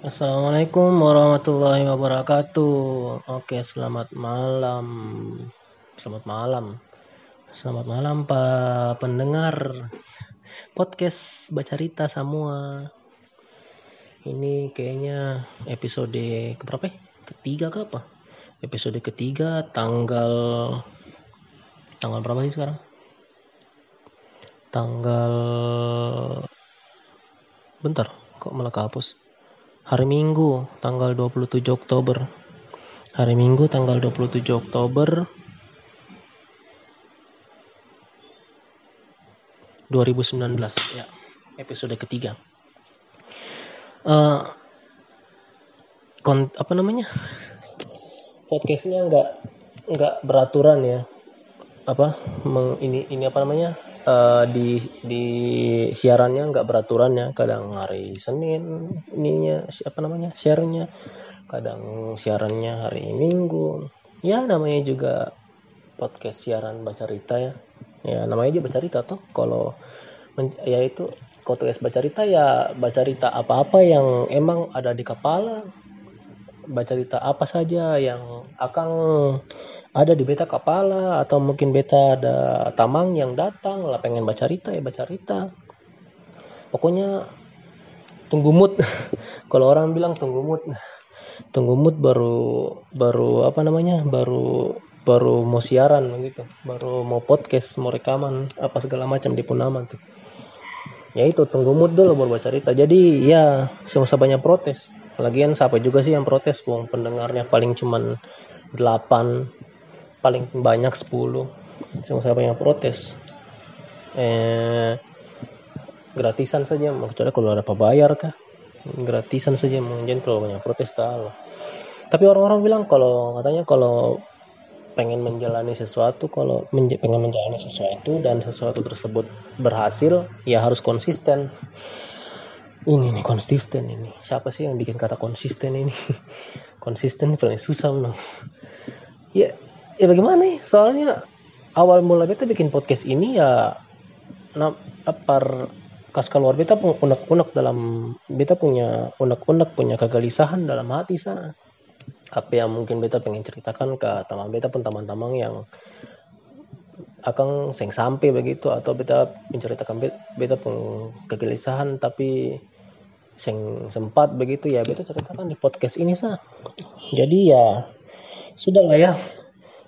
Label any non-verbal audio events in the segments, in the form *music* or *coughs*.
Assalamualaikum warahmatullahi wabarakatuh. Oke, selamat malam. Selamat malam. Selamat malam para pendengar podcast baca cerita semua. Ini kayaknya episode keberapa ya? Ketiga ke apa? Episode ketiga tanggal tanggal berapa sih sekarang? Tanggal bentar, kok malah kehapus? Hari Minggu tanggal 27 Oktober. Hari Minggu tanggal 27 Oktober 2019 ya episode ketiga. Uh, kon apa namanya? Podcastnya nggak nggak beraturan ya. Apa ini ini apa namanya uh, di di siarannya nggak beraturan ya kadang hari Senin ininya siapa namanya siarannya. Kadang siarannya hari Minggu. Ya namanya juga podcast siaran baca cerita ya. Ya namanya aja baca cerita tuh kalau ya itu podcast baca cerita ya baca cerita apa-apa yang emang ada di kepala baca cerita apa saja yang akan ada di beta kepala atau mungkin beta ada tamang yang datang lah pengen baca cerita ya baca cerita pokoknya tunggu mood. *laughs* Kalau orang bilang tunggu mood tunggu mood baru baru apa namanya baru baru mau siaran gitu baru mau podcast mau rekaman apa segala macam di punaman tuh. Ya itu tunggu mood dulu baru baca cerita jadi ya semua banyak protes lagian siapa juga sih yang protes bung? Pendengarnya paling cuman 8 paling banyak 10 saya banyak protes? Eh gratisan saja kecuali kalau ada bayar kah? Gratisan saja mungkin terlalu banyak protes tahu. Tapi orang-orang bilang kalau katanya kalau pengen menjalani sesuatu kalau menj pengen menjalani sesuatu dan sesuatu tersebut berhasil ya harus konsisten ini nih konsisten ini. Siapa sih yang bikin kata konsisten ini? *laughs* Konsisten paling susah loh ya ya bagaimana nih soalnya awal mula beta bikin podcast ini ya nah, par kas keluar beta unek-unek dalam beta punya unek-unek punya kegelisahan dalam hati sana. Apa yang mungkin beta pengen ceritakan ke teman beta pun teman-teman yang akan seng sampai begitu atau beta menceritakan beta pun kegelisahan tapi seng sempat begitu ya. Beta ceritakan di podcast ini sah jadi ya sudah lah ya.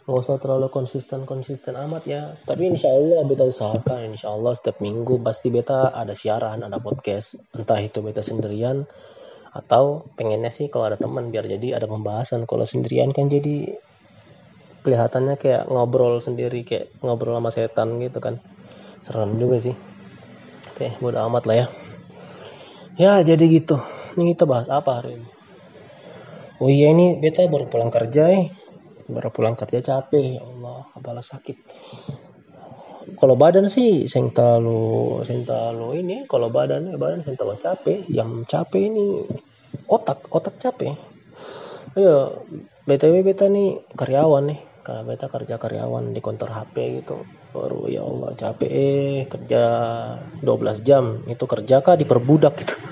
Nggak usah terlalu konsisten konsisten amat ya. Tapi insya Allah beta usahakan. Insya Allah setiap minggu pasti beta ada siaran ada podcast. Entah itu beta sendirian atau pengennya sih kalau ada teman biar jadi ada pembahasan. Kalau sendirian kan jadi kelihatannya kayak ngobrol sendiri kayak ngobrol sama setan gitu kan. Serem juga sih. Oke bodo amat lah ya ya jadi gitu. Ini kita bahas apa hari ini? Oh iya ini beta baru pulang kerja eh. Baru pulang kerja capek ya Allah kepala sakit. Kalau badan sih sing terlalu sing terlalu ini kalau badan badan sing terlalu capek yang capek ini otak otak capek. Ayo btw beta nih karyawan nih karena beta kerja karyawan di kantor HP gitu baru ya Allah capek eh kerja 12 jam. Itu kerja kah diperbudak gitu? *laughs*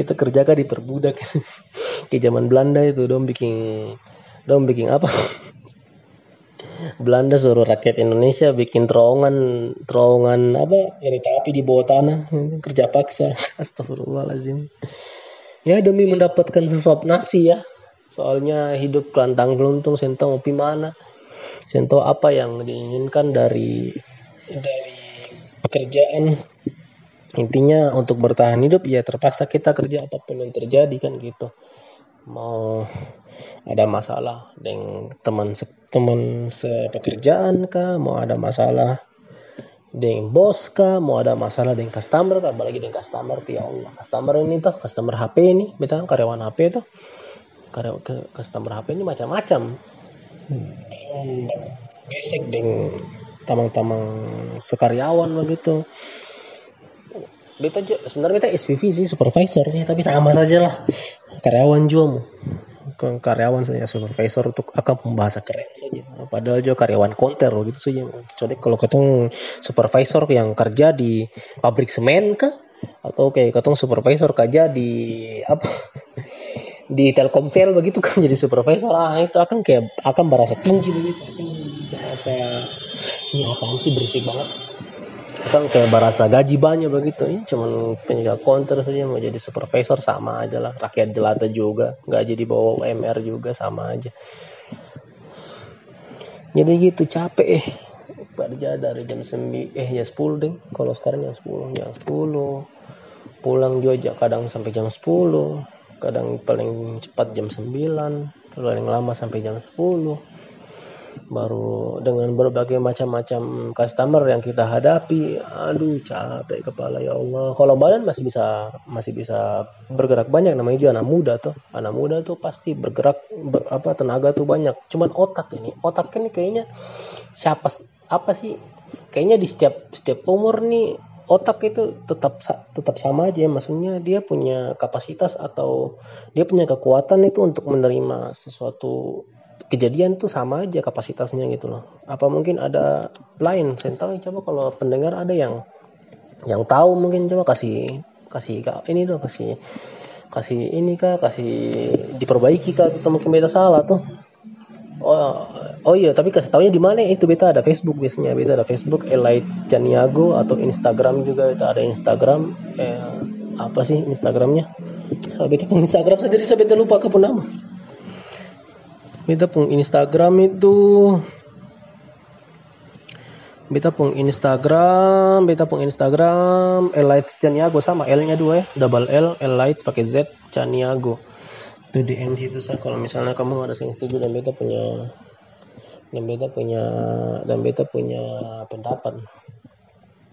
Itu kerja kah diperbudak? *laughs* Ke zaman Belanda itu dong bikin dong bikin apa? *laughs* Belanda suruh rakyat Indonesia bikin terowongan terowongan apa? Kereta api di bawah tanah kerja paksa. Astagfirullahalazim ya demi mendapatkan sesuap nasi ya soalnya hidup kelantang keluntung sento mau mana? Sento apa yang diinginkan dari dari pekerjaan? Intinya untuk bertahan hidup ya terpaksa kita kerja apa pun yang terjadi kan gitu. Mau ada masalah dengan teman teman sepekerjaan kah? Mau ada masalah dengan bos kah? Mau ada masalah dengan customer kah? Apalagi dengan customer ya Allah. Customer ini tuh customer HP ini betul karyawan HP tuh karyawan customer HP ini macam-macam. Hmm. basic dengan tamang-tamang sekaryawan begitu. Beta juga sebenarnya beta SPV sih supervisor sih tapi sama saja lah karyawan juga ke karyawan saja supervisor untuk akan pembahasan keren saja. Padahal juga karyawan konter gitu saja. Kecuali kalau ketemu supervisor yang kerja di pabrik semen kah? Atau kayak ketong supervisor kerja di apa di Telkomsel begitu kan *laughs* jadi supervisor. Ah itu akan kayak akan berasa tinggi begitu. Akan berasa ini apa sih berisik banget. Kan kayak berasa gaji banyak begitu. Ini cuman penjaga counter saja mau jadi supervisor sama aja lah. Rakyat jelata juga nggak jadi bawa UMR juga sama aja. Jadi gitu capek eh. Kerja dari jam 9 eh jam 10 deh kalau sekarang jam 10 jam 10 pulang juga kadang sampai jam 10 kadang paling cepat jam 9 paling lama sampai jam 10 baru dengan berbagai macam-macam customer yang kita hadapi aduh capek kepala ya Allah. Kalau badan masih bisa masih bisa bergerak banyak namanya juga anak muda tuh. Anak muda tuh pasti bergerak ber, apa tenaga tuh banyak. Cuman otak ini otak ini kayaknya siapa apa sih? Kayaknya di setiap setiap umur nih otak itu tetap tetap sama aja maksudnya dia punya kapasitas atau dia punya kekuatan itu untuk menerima sesuatu kejadian itu sama aja kapasitasnya gitu loh. Apa mungkin ada lain? Saya tahu coba kalau pendengar ada yang yang tahu mungkin coba kasih kasih ini tuh kasih kasih ini kah kasih diperbaiki kah atau mungkin beta salah tuh oh oh iya tapi kasih taunya di mana? Itu beta ada Facebook biasanya. Beta ada Facebook Elite Janiago atau Instagram juga beta ada Instagram. Eh, apa sih Instagramnya? Saya beta pun Instagram sendiri saya beta lupa ke nama. Beta pun Instagram itu beta pun Instagram beta pun Instagram Elite Janiago sama L nya dua ya. Double L Elite pakai Z Janiago itu DM situ saya kalau misalnya kamu ada yang setuju dan beta punya dan beta punya dan beta punya pendapat.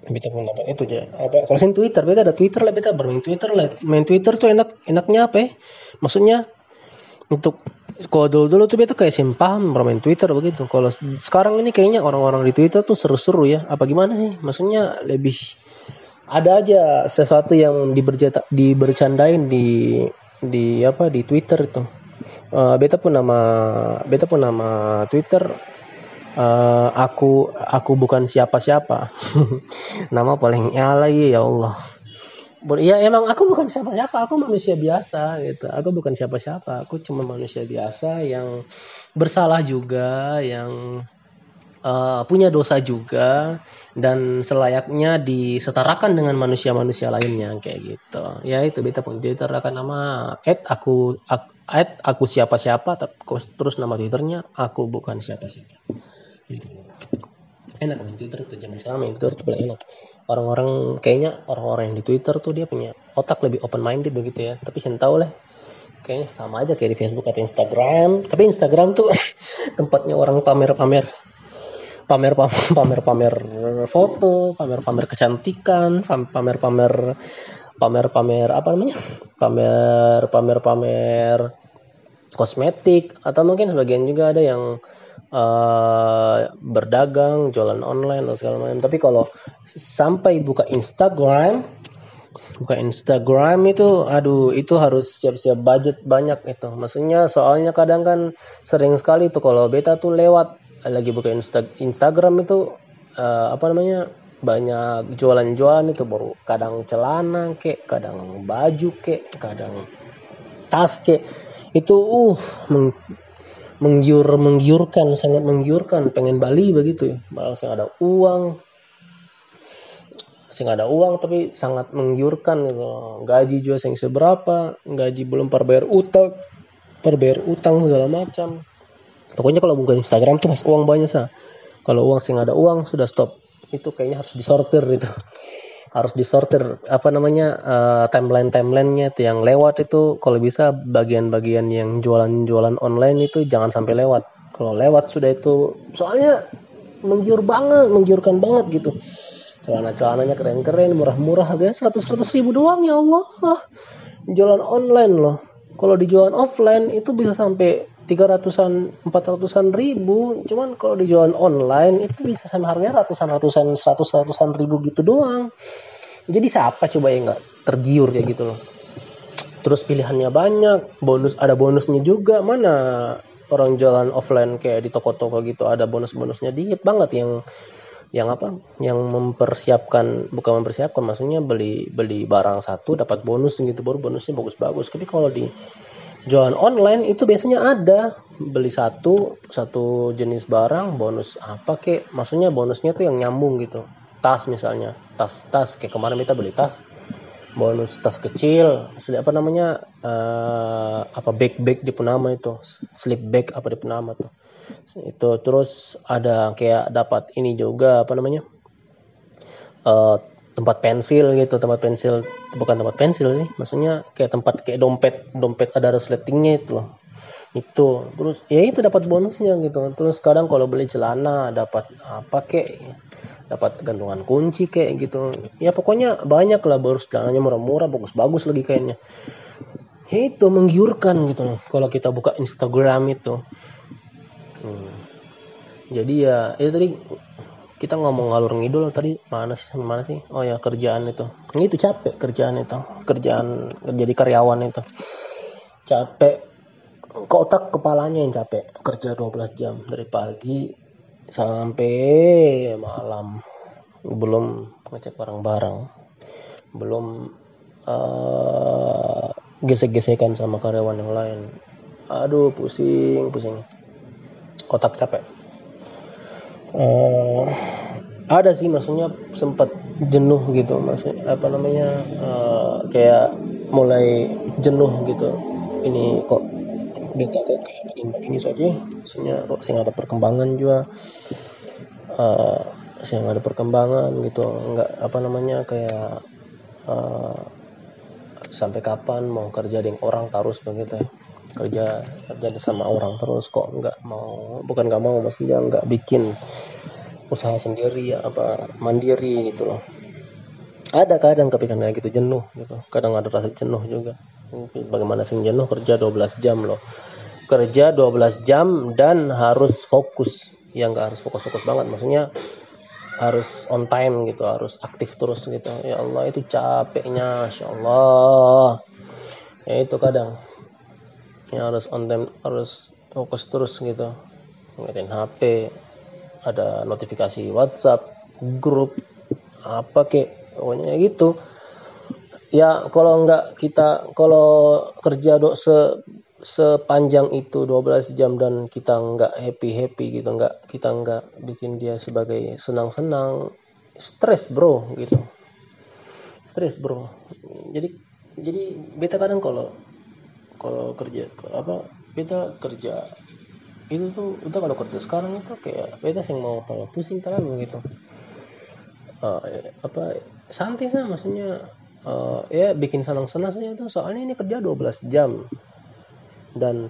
Beta punya pendapat itu aja. Apa kalau sih Twitter beta ada Twitter lah beta bermain Twitter lah. Main Twitter tuh enak enaknya apa ya? Maksudnya untuk kalau dulu dulu tuh beta kayak simpah bermain Twitter begitu. Kalau sekarang ini kayaknya orang-orang di Twitter tuh seru-seru ya. Apa gimana sih? Maksudnya lebih ada aja sesuatu yang dibercandain di di apa di Twitter itu. Uh, beta pun nama beta pun nama Twitter uh, aku aku bukan siapa-siapa. *laughs* nama paling ya lagi ya Allah. Ya emang aku bukan siapa-siapa, aku manusia biasa gitu. Aku bukan siapa-siapa, aku cuma manusia biasa yang bersalah juga, yang uh, punya dosa juga dan selayaknya disetarakan dengan manusia-manusia lainnya kayak gitu. Ya itu beta pun Twitter akan nama at aku at aku siapa-siapa terus nama Twitternya aku bukan siapa-siapa. Gitu, gitu. Enak main Twitter tuh zaman sekarang main Twitter tuh enak. Orang-orang kayaknya orang-orang yang di Twitter tuh dia punya otak lebih open minded begitu ya. Tapi saya tahu lah kayaknya sama aja kayak di Facebook atau Instagram. Tapi Instagram tuh *laughs* tempatnya orang pamer-pamer pamer pamer pamer foto pamer pamer kecantikan pamer pamer pamer pamer apa namanya? Pamer pamer pamer kosmetik atau mungkin sebagian juga ada yang uh, berdagang jualan online atau segala macam. Tapi kalau sampai buka Instagram buka Instagram itu aduh itu harus siap-siap budget banyak itu maksudnya soalnya kadang kan sering sekali tuh kalau beta tuh lewat lagi buka Insta Instagram itu uh, apa namanya banyak jualan-jualan itu baru kadang celana kek kadang baju kek kadang tas kek itu uh meng, menggiur menggiurkan sangat menggiurkan. Pengen Bali begitu ya malah saya ada uang. Saya ada uang tapi sangat menggiurkan gitu. Gaji juga yang seberapa gaji belum perbayar utang perbayar utang segala macam pokoknya kalau bukan Instagram tuh mas uang banyak sah kalau uang sih ada uang sudah stop. Itu kayaknya harus disortir itu. *laughs* Harus disortir apa namanya uh, timeline timelinenya itu yang lewat itu. Kalau bisa bagian-bagian yang jualan-jualan online itu jangan sampai lewat. Kalau lewat sudah itu soalnya menggiur banget menggiurkan banget gitu. Celana-celananya keren-keren murah-murah harganya seratus seratus ribu doang ya Allah. Jualan online loh. Kalau dijual offline itu bisa sampai tiga ratusan empat ratusan ribu. Cuman kalau dijual online itu bisa sama harganya ratusan ratusan seratus ratusan ribu gitu doang. Jadi siapa coba yang nggak tergiur ya gitu loh? Terus pilihannya banyak bonus ada bonusnya juga. Mana orang jualan offline kayak di toko-toko gitu ada bonus-bonusnya dikit banget yang yang apa? Yang mempersiapkan bukan mempersiapkan maksudnya beli beli barang satu dapat bonus gitu baru bonusnya bagus-bagus. Tapi kalau di jualan online itu biasanya ada. Beli satu satu jenis barang bonus apa kek. Maksudnya bonusnya tuh yang nyambung gitu. Tas misalnya. Tas tas. Kayak kemarin kita beli tas. Bonus tas kecil. Apa namanya? Uh, apa bag bag di penama itu. Slip bag apa di penama tuh. Itu terus ada kayak dapat ini juga apa namanya? Uh, tempat pensil gitu tempat pensil bukan tempat pensil sih maksudnya kayak tempat kayak dompet dompet ada resletingnya itu loh. Itu terus ya itu dapat bonusnya gitu. Terus kadang kalau beli celana dapat apa kek dapat gantungan kunci kayak gitu. Ya pokoknya banyak lah baru celananya murah-murah bagus-bagus lagi kayaknya. Ya itu menggiurkan gitu loh kalau kita buka Instagram itu. Hmm. jadi ya itu tadi kita ngomong ngalur ngidul tadi. Mana sih mana sih? Oh ya kerjaan itu. Ini itu capek kerjaan itu. Kerjaan jadi karyawan itu. Capek. Kotak kepalanya yang capek? Kerja 12 jam. Dari pagi sampai malam. Belum ngecek barang-barang. Belum uh, gesek-gesekan sama karyawan yang lain. Aduh pusing pusing. Kotak capek uh, ada sih maksudnya sempat jenuh gitu maksud apa namanya uh, kayak mulai jenuh gitu. Ini kok kita kok kayak begini-begini saja maksudnya kok sih ada perkembangan juga. Uh, ada perkembangan gitu nggak apa namanya kayak uh, sampai kapan mau kerja dengan orang terus begitu ya kerja kerja sama orang terus kok nggak mau bukan nggak mau maksudnya nggak bikin usaha sendiri ya apa mandiri gitu loh. Ada kadang kepikiran gitu jenuh gitu. Kadang ada rasa jenuh juga. Bagaimana sih jenuh? Kerja 12 jam loh. Kerja 12 jam dan harus fokus. Yang nggak harus fokus-fokus banget. Maksudnya harus on time gitu harus aktif terus gitu. Ya Allah itu capeknya. Masya Allah. Ya itu kadang ya harus on time harus fokus terus gitu. Ngeliatin HP ada notifikasi WhatsApp grup apa kek pokoknya gitu. Ya kalau nggak kita kalau kerja do se sepanjang itu 12 jam dan kita nggak happy happy gitu nggak kita nggak bikin dia sebagai senang senang stres bro gitu. Stres bro. Jadi jadi beta kadang kalau kalau kerja apa beta kerja itu tuh udah kalau kerja sekarang itu kayak beta sih mau kalau pusing terlalu gitu. Uh, apa santai sih maksudnya uh, ya bikin senang-senang saja itu. Soalnya ini kerja 12 jam. Dan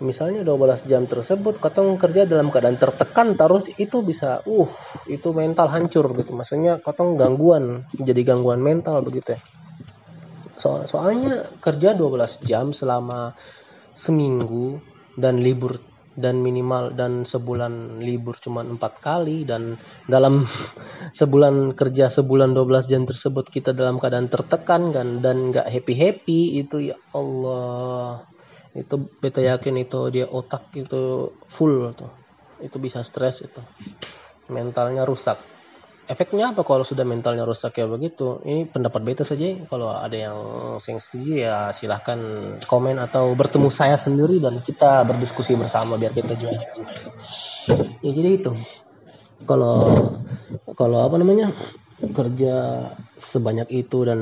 misalnya 12 jam tersebut katong kerja dalam keadaan tertekan terus itu bisa uh itu mental hancur gitu. Maksudnya katong gangguan jadi gangguan mental begitu ya So, soalnya kerja 12 jam selama seminggu dan libur dan minimal dan sebulan libur cuma empat kali dan dalam *laughs* sebulan kerja sebulan 12 jam tersebut kita dalam keadaan tertekan kan dan nggak happy happy itu ya Allah. Itu beta yakin itu dia otak itu full tuh. Itu bisa stres itu. Mentalnya rusak efeknya apa kalau sudah mentalnya rusak kayak begitu? Ini pendapat beta saja. Kalau ada yang sing setuju ya silahkan komen atau bertemu saya sendiri dan kita berdiskusi bersama biar kita juga ya jadi itu. Kalau kalau apa namanya kerja sebanyak itu dan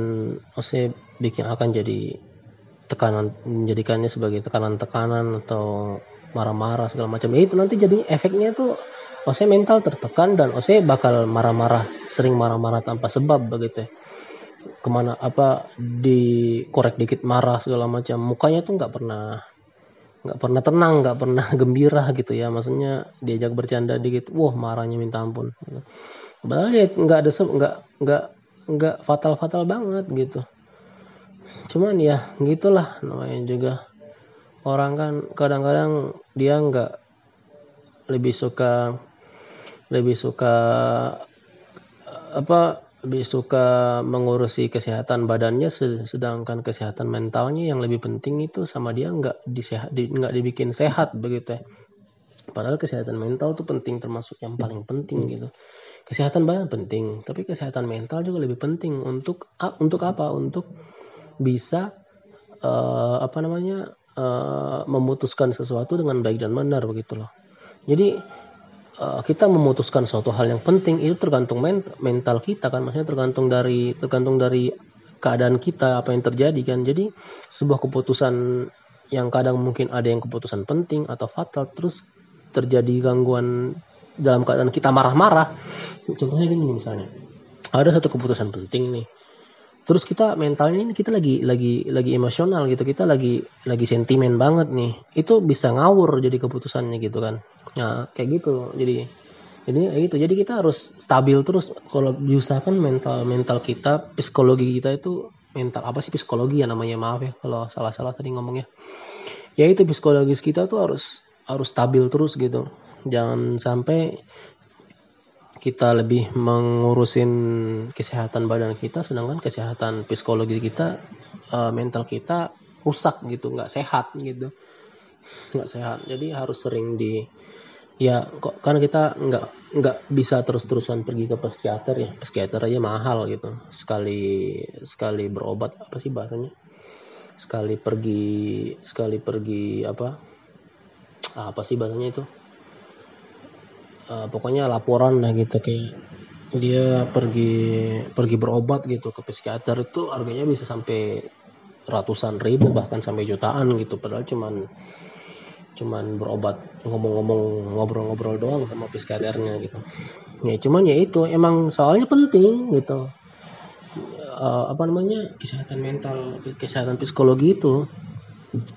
maksudnya bikin akan jadi tekanan menjadikannya sebagai tekanan-tekanan atau marah-marah segala macam ya itu nanti jadi efeknya itu Ose mental tertekan dan Ose bakal marah-marah, sering marah-marah tanpa sebab begitu ya. Ke mana apa dikorek dikit marah segala macam, mukanya tuh nggak pernah nggak pernah tenang, nggak pernah *laughs* gembira gitu ya. Maksudnya diajak bercanda dikit, wah marahnya minta ampun. Padahal ya nggak ada nggak nggak nggak fatal-fatal banget gitu. Cuman ya gitulah namanya juga orang kan kadang-kadang dia nggak lebih suka lebih suka apa lebih suka mengurusi kesehatan badannya sedangkan kesehatan mentalnya yang lebih penting itu sama dia nggak disehat di, nggak dibikin sehat begitu ya. Padahal kesehatan mental tuh penting termasuk yang paling penting gitu. Kesehatan badan penting tapi kesehatan mental juga lebih penting. Untuk untuk apa? Untuk bisa uh, apa namanya uh, memutuskan sesuatu dengan baik dan benar begitu loh. Jadi uh, kita memutuskan suatu hal yang penting itu tergantung mental kita kan. Maksudnya tergantung dari tergantung dari keadaan kita apa yang terjadi kan. Jadi sebuah keputusan yang kadang mungkin ada yang keputusan penting atau fatal terus terjadi gangguan dalam keadaan kita marah-marah. Contohnya gini misalnya. Ada satu keputusan penting nih terus kita mentalnya ini kita lagi lagi lagi emosional gitu. Kita lagi lagi sentimen banget nih. Itu bisa ngawur jadi keputusannya gitu kan. Ya kayak gitu. Jadi jadi gitu. Jadi kita harus stabil terus. Kalau diusahakan mental mental kita psikologi kita itu mental apa sih psikologi ya namanya? Maaf ya kalau salah-salah tadi ngomongnya ya. Itu psikologis kita tuh harus harus stabil terus gitu. Jangan sampai kita lebih mengurusin kesehatan badan kita sedangkan kesehatan psikologi kita uh, mental kita rusak gitu nggak sehat gitu. Nggak sehat. Jadi harus sering di ya kok karena kita nggak nggak bisa terus-terusan pergi ke psikiater ya. Psikiater aja mahal gitu. Sekali sekali berobat apa sih bahasanya? Sekali pergi sekali pergi apa? Apa sih bahasanya itu uh, pokoknya laporan lah gitu kayak dia pergi pergi berobat gitu ke psikiater itu harganya bisa sampai ratusan ribu bahkan sampai jutaan gitu. Padahal cuman cuman berobat ngomong-ngomong ngobrol-ngobrol doang sama psikiaternya gitu. Ya cuman ya itu emang soalnya penting gitu. Uh, apa namanya? Kesehatan mental kesehatan psikologi itu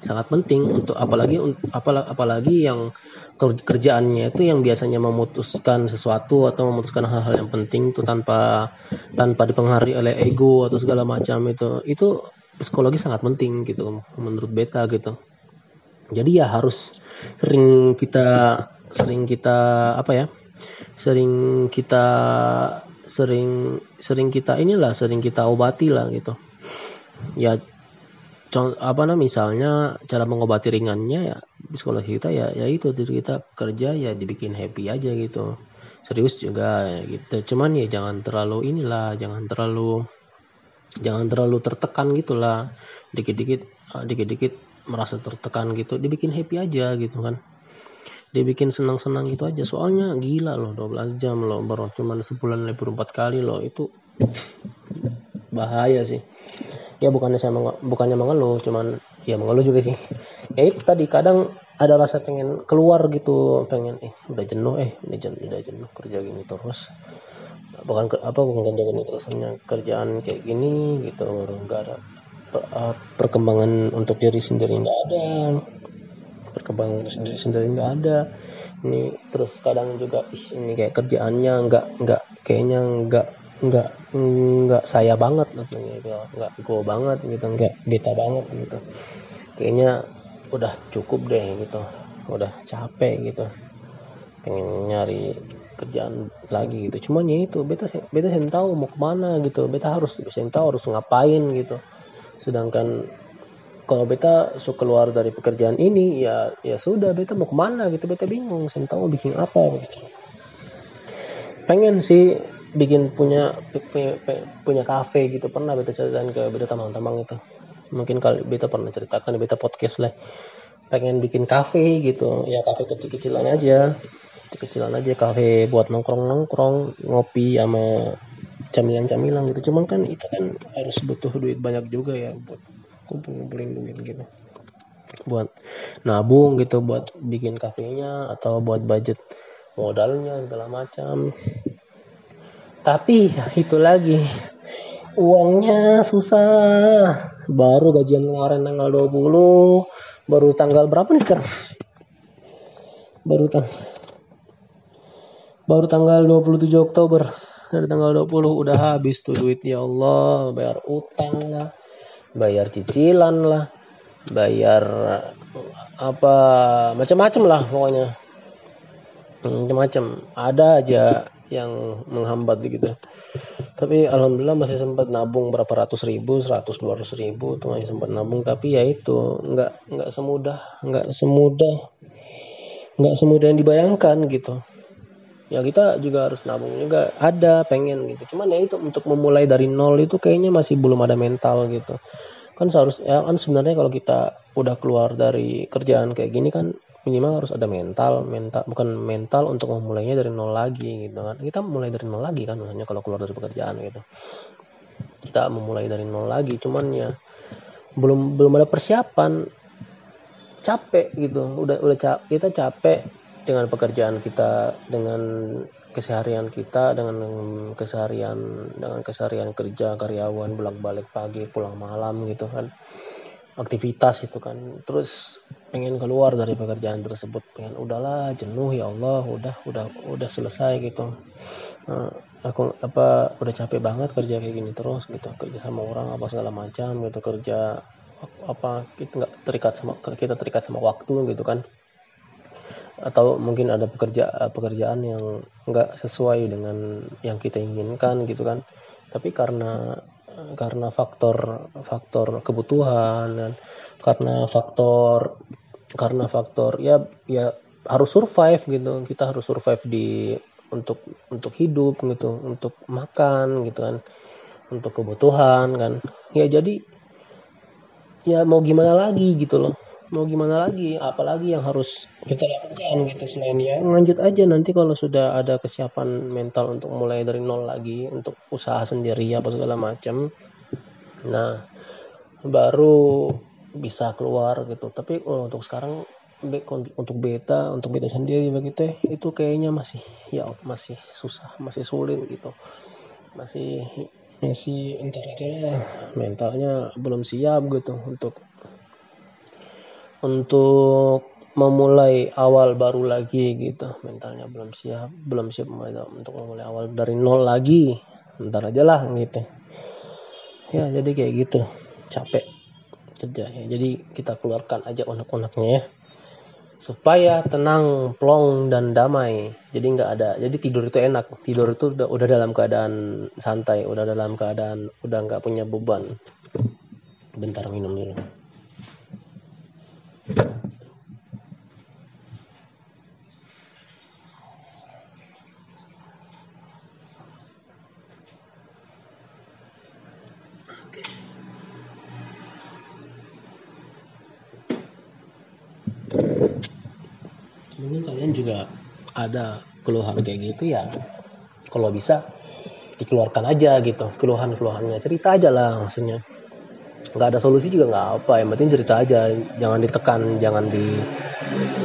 sangat penting untuk apalagi apalagi, yang kerjaannya itu yang biasanya memutuskan sesuatu atau memutuskan hal-hal yang penting itu tanpa tanpa dipengaruhi oleh ego atau segala macam itu itu psikologi sangat penting gitu menurut beta gitu. Jadi ya harus sering kita sering kita apa ya sering kita sering sering kita inilah sering kita obati lah gitu. Ya apa namanya misalnya cara mengobati ringannya ya psikologi kita ya ya itu diri kita kerja ya dibikin happy aja gitu. Serius juga ya gitu. Cuman ya jangan terlalu inilah jangan terlalu jangan terlalu tertekan gitulah. Dikit-dikit ah, dikit-dikit merasa tertekan gitu dibikin happy aja gitu kan. Dibikin senang-senang gitu aja. Soalnya gila loh 12 jam loh baru cuman sebulan libur empat kali loh itu bahaya sih ya bukannya saya meng bukannya mengeluh cuman ya mengeluh juga sih. Ya itu tadi kadang ada rasa pengen keluar gitu pengen eh udah jenuh eh udah jenuh udah jenuh kerja gini terus. Bukan apa bukan kerja gini terus hanya kerjaan kayak gini gitu nggak ada Eh, perkembangan untuk diri sendiri nggak ada perkembangan untuk sendiri sendiri nggak ada. Ini terus kadang juga ini kayak kerjaannya nggak nggak kayaknya nggak nggak nggak saya banget katanya gitu. Nggak gue banget gitu. Nggak beta banget gitu. Kayaknya udah cukup deh gitu. Udah capek gitu. Pengen nyari kerjaan lagi gitu. Cuman ya itu beta beta sen tahu mau ke mana gitu. Beta harus sen tahu harus ngapain gitu. Sedangkan kalau beta su keluar dari pekerjaan ini ya ya sudah beta mau ke mana gitu. Beta bingung saya tahu bikin apa gitu. Pengen sih bikin punya punya, kafe gitu. Pernah beta ceritain ke beta teman-teman itu. Mungkin kali beta pernah ceritakan beta podcast lah. Pengen bikin kafe gitu. Ya kafe kecil-kecilan aja. Kecil-kecilan aja kafe buat nongkrong-nongkrong ngopi sama camilan-camilan gitu. Cuman kan itu kan harus butuh duit banyak juga ya buat kumpul-kumpulin duit gitu. Buat nabung gitu buat bikin kafenya atau buat budget modalnya segala macam tapi itu lagi. Uangnya susah. Baru gajian kemarin tanggal 20 baru tanggal berapa nih sekarang? Baru tang baru tanggal 27 Oktober. Dari tanggal 20 udah habis tuh duit ya Allah. Bayar utang lah bayar cicilan lah bayar apa macam-macam lah pokoknya. Macam-macam. Ada aja yang menghambat gitu. Tapi alhamdulillah masih sempat nabung berapa ratus ribu seratus dua ratus ribu tuh masih sempat nabung. Tapi ya itu nggak nggak semudah nggak semudah nggak semudah yang dibayangkan gitu. Ya kita juga harus nabung juga ada pengen gitu. Cuman ya itu untuk memulai dari nol itu kayaknya masih belum ada mental gitu. Kan seharusnya kan sebenarnya kalau kita udah keluar dari kerjaan kayak gini kan minimal harus ada mental mental bukan mental untuk memulainya dari nol lagi gitu kan. Kita mulai dari nol lagi kan misalnya kalau keluar dari pekerjaan gitu. Kita memulai dari nol lagi cuman ya belum belum ada persiapan. Capek gitu. Udah udah cap, kita capek dengan pekerjaan kita dengan keseharian kita dengan keseharian dengan keseharian kerja karyawan bolak balik pagi pulang malam gitu kan aktivitas itu kan. Terus pengen keluar dari pekerjaan tersebut. Pengen udahlah jenuh ya Allah udah udah udah selesai gitu. Nah, aku apa udah capek banget kerja kayak gini terus gitu. Kerja sama orang apa segala macam gitu. Kerja apa kita nggak terikat sama kita terikat sama waktu gitu kan. Atau mungkin ada pekerja pekerjaan yang nggak sesuai dengan yang kita inginkan gitu kan. Tapi karena karena faktor faktor kebutuhan dan karena faktor karena faktor ya ya harus survive gitu. Kita harus survive di untuk untuk hidup gitu untuk makan gitu kan untuk kebutuhan kan. Ya jadi ya mau gimana lagi gitu loh mau gimana lagi apalagi yang harus kita lakukan gitu selain ya lanjut aja nanti kalau sudah ada kesiapan mental untuk mulai dari nol lagi untuk usaha sendiri apa segala macam nah baru bisa keluar gitu. Tapi kalau untuk sekarang untuk beta untuk beta sendiri begitu itu kayaknya masih ya masih susah masih sulit gitu. Masih masih entar aja lah. mentalnya belum siap gitu untuk untuk memulai awal baru lagi gitu. Mentalnya belum siap belum siap untuk memulai awal dari nol lagi ntar aja lah gitu. Ya jadi kayak gitu. Capek kerja ya jadi kita keluarkan aja unek-uneknya ya. Supaya tenang plong dan damai. Jadi nggak ada jadi tidur itu enak. Tidur itu udah, udah dalam keadaan santai udah dalam keadaan udah nggak punya beban. Bentar minum dulu mungkin kalian juga ada keluhan kayak gitu ya. Kalau bisa dikeluarkan aja gitu. Keluhan-keluhannya. Cerita aja lah maksudnya nggak ada solusi juga nggak apa. Yang penting cerita aja. Jangan ditekan jangan di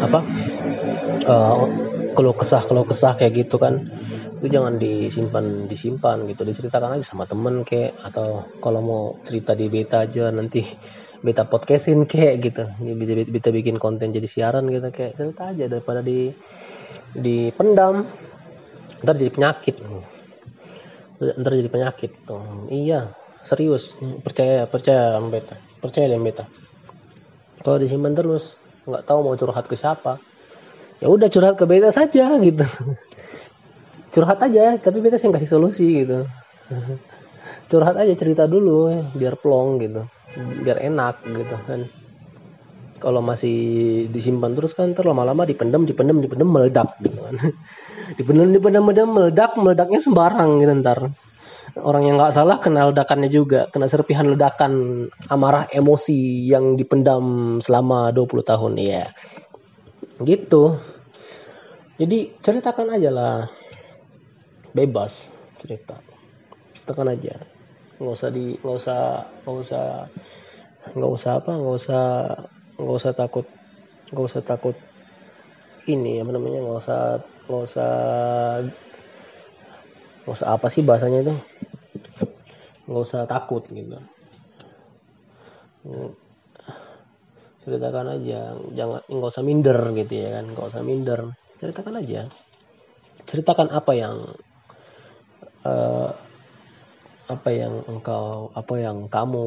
apa uh, kesah keluh kesah kayak gitu kan. Itu jangan disimpan disimpan gitu. Diceritakan aja sama temen kayak atau kalau mau cerita di beta aja nanti beta podcastin kayak gitu. Beta, beta bikin konten jadi siaran gitu kayak cerita aja daripada di di pendam ntar jadi penyakit. Ntar jadi penyakit tuh. Iya serius percaya percaya beta percaya deh beta. Kalau disimpan terus nggak tahu mau curhat ke siapa. Ya udah curhat ke beta saja gitu. *laughs* Curhat aja tapi beta yang kasih solusi gitu. *laughs* Curhat aja cerita dulu biar plong gitu. Biar enak gitu kan. Kalau masih disimpan terus kan terus lama-lama dipendam dipendam dipendam meledak gitu kan. *laughs* Dipendam dipendam meledak meledaknya sembarang gitu ntar orang yang nggak salah kena ledakannya juga kena serpihan ledakan amarah emosi yang dipendam selama 20 tahun ya gitu. Jadi ceritakan aja lah. Bebas cerita. Ceritakan aja. Nggak usah di nggak usah nggak usah nggak usah apa nggak usah nggak usah takut nggak usah takut ini apa namanya nggak usah nggak usah nggak usah apa sih bahasanya itu nggak usah takut gitu. Ceritakan aja jangan nggak usah minder gitu ya kan nggak usah minder. Ceritakan aja. Ceritakan apa yang uh, apa yang engkau apa yang kamu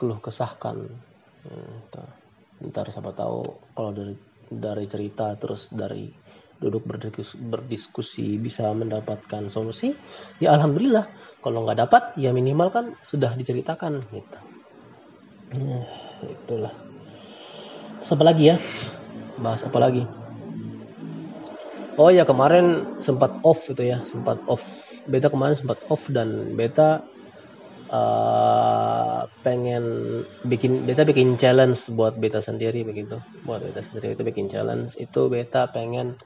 keluh kesahkan. Hmm, ntar siapa tahu kalau dari dari cerita terus dari duduk berdiskusi, bisa mendapatkan solusi ya alhamdulillah. Kalau nggak dapat ya minimal kan sudah diceritakan gitu. Hmm, itulah. Terus apa lagi ya? Bahas apa lagi? Oh ya kemarin sempat off itu ya sempat off. Beta kemarin sempat off dan beta uh, pengen bikin beta bikin challenge buat beta sendiri begitu. Buat beta sendiri itu bikin challenge. Itu beta pengen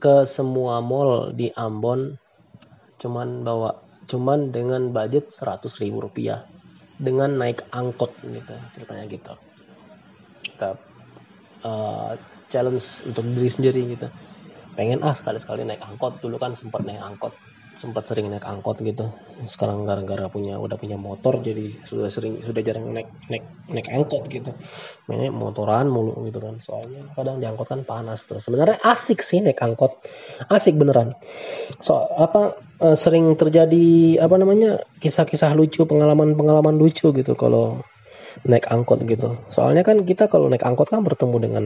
ke semua mall di Ambon cuman bawa cuman dengan budget 100 ribu rupiah dengan naik angkot gitu ceritanya gitu. Kita uh, challenge untuk diri sendiri gitu. Pengen ah sekali-sekali naik angkot. Dulu kan sempat naik angkot sempat sering naik angkot gitu. Sekarang gara-gara punya udah punya motor jadi sudah sering sudah jarang naik naik naik angkot gitu. Mainnya motoran mulu gitu kan. Soalnya kadang di angkot kan panas terus. Sebenarnya asik sih naik angkot. Asik beneran. So apa uh, sering terjadi apa namanya kisah-kisah lucu pengalaman-pengalaman lucu gitu kalau naik angkot gitu. Soalnya kan kita kalau naik angkot kan bertemu dengan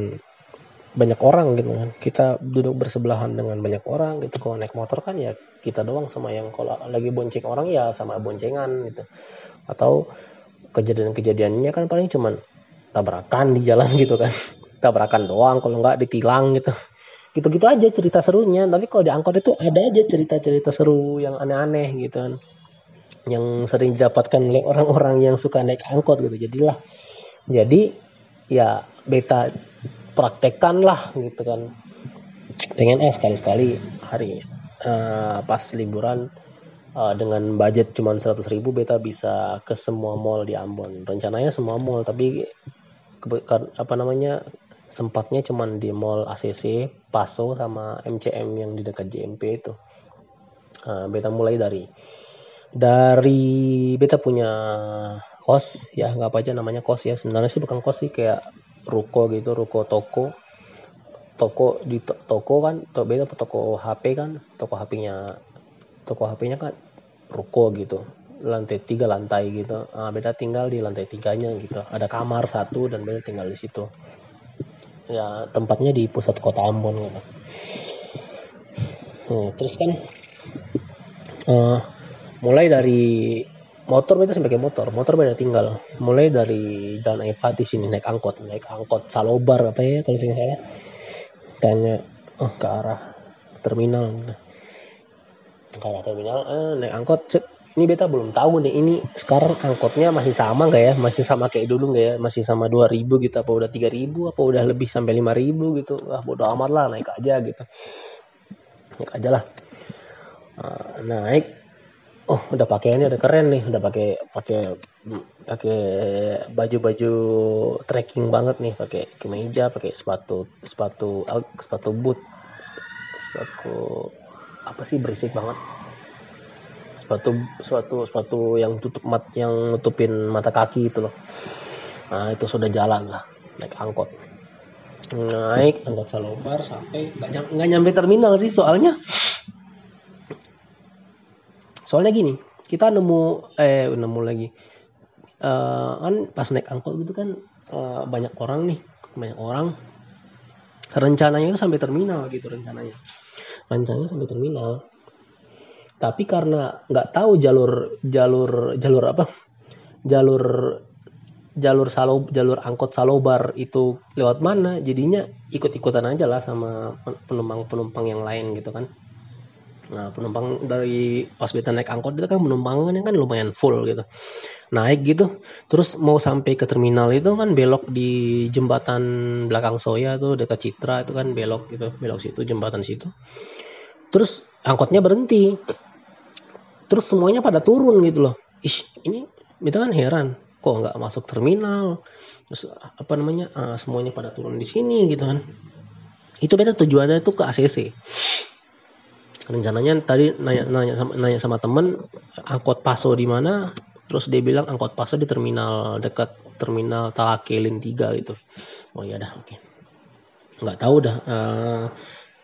banyak orang gitu kan. Kita duduk bersebelahan dengan banyak orang gitu. Kalau naik motor kan ya kita doang sama yang kalau lagi bonceng orang ya sama boncengan gitu. Atau kejadian-kejadiannya kan paling cuman tabrakan di jalan *laughs* gitu kan. Tabrakan doang kalau nggak ditilang gitu. Gitu-gitu aja cerita serunya. Tapi kalau di angkot itu ada aja cerita-cerita seru yang aneh-aneh gitu kan. Yang sering didapatkan oleh orang-orang yang suka naik angkot gitu. Jadilah. Jadi ya beta praktekkan lah gitu kan. Pengen eh sekali-sekali hari uh, pas liburan uh, dengan budget cuma 100 ribu beta bisa ke semua mall di Ambon. Rencananya semua mall tapi apa namanya sempatnya cuma di mall ACC Paso sama MCM yang di dekat JMP itu. Uh, beta mulai dari dari beta punya kos ya nggak apa aja namanya kos ya. Sebenarnya sih bukan kos sih kayak ruko gitu ruko toko. Toko di to toko kan to beda toko HP kan toko HP-nya toko HP-nya kan ruko gitu. Lantai tiga lantai gitu. Nah, beda tinggal di lantai tiganya gitu. Ada kamar satu dan beda tinggal di situ. Ya tempatnya di pusat kota Ambon gitu. Nah, terus kan uh, mulai dari motor beda sebagai motor. Motor beda tinggal. Mulai dari jalan Epati sini naik angkot. Naik angkot Salobar apa ya kalau saya. Salah tanya oh ke arah terminal ke arah terminal eh, naik angkot. Cek ini beta belum tahu nih ini sekarang angkotnya masih sama nggak ya? Masih sama kayak dulu nggak ya? Masih sama 2000 gitu apa udah 3000 apa udah lebih sampai 5000 gitu. Ah bodo amat lah naik aja gitu. Naik aja lah. Nah, naik oh udah pakaiannya udah keren nih. Udah pakai pakai pakai baju-baju trekking banget nih. Pakai kemeja pakai sepatu sepatu sepatu boot. Sepatu apa sih berisik banget. Sepatu sepatu sepatu yang tutup mat yang nutupin mata kaki itu loh. Nah itu sudah jalan lah. Naik angkot. Naik angkot salobar sampai nggak nyampe terminal sih soalnya soalnya gini kita nemu eh nemu lagi. Uh, kan pas naik angkot gitu kan uh, banyak orang nih banyak orang. Rencananya itu sampai terminal gitu rencananya. Rencananya sampai terminal. Tapi karena nggak tahu jalur jalur jalur apa jalur jalur salo jalur angkot salobar itu lewat mana jadinya ikut-ikutan aja lah sama penumpang-penumpang yang lain gitu kan Nah, penumpang dari pas kita naik angkot itu kan penumpangannya kan lumayan full gitu. Naik gitu, terus mau sampai ke terminal itu kan belok di jembatan belakang Soya tuh dekat Citra itu kan belok gitu, belok situ jembatan situ. Terus angkotnya berhenti. Terus semuanya pada turun gitu loh. Ih, ini kita kan heran, kok nggak masuk terminal? Terus apa namanya? Uh, semuanya pada turun di sini gitu kan. Itu beda tujuannya itu ke ACC rencananya tadi nanya nanya sama nanya sama temen angkot paso di mana? Terus dia bilang angkot paso di terminal dekat terminal Talakelin 3 gitu. Oh iya dah oke. Okay. nggak tahu dah uh,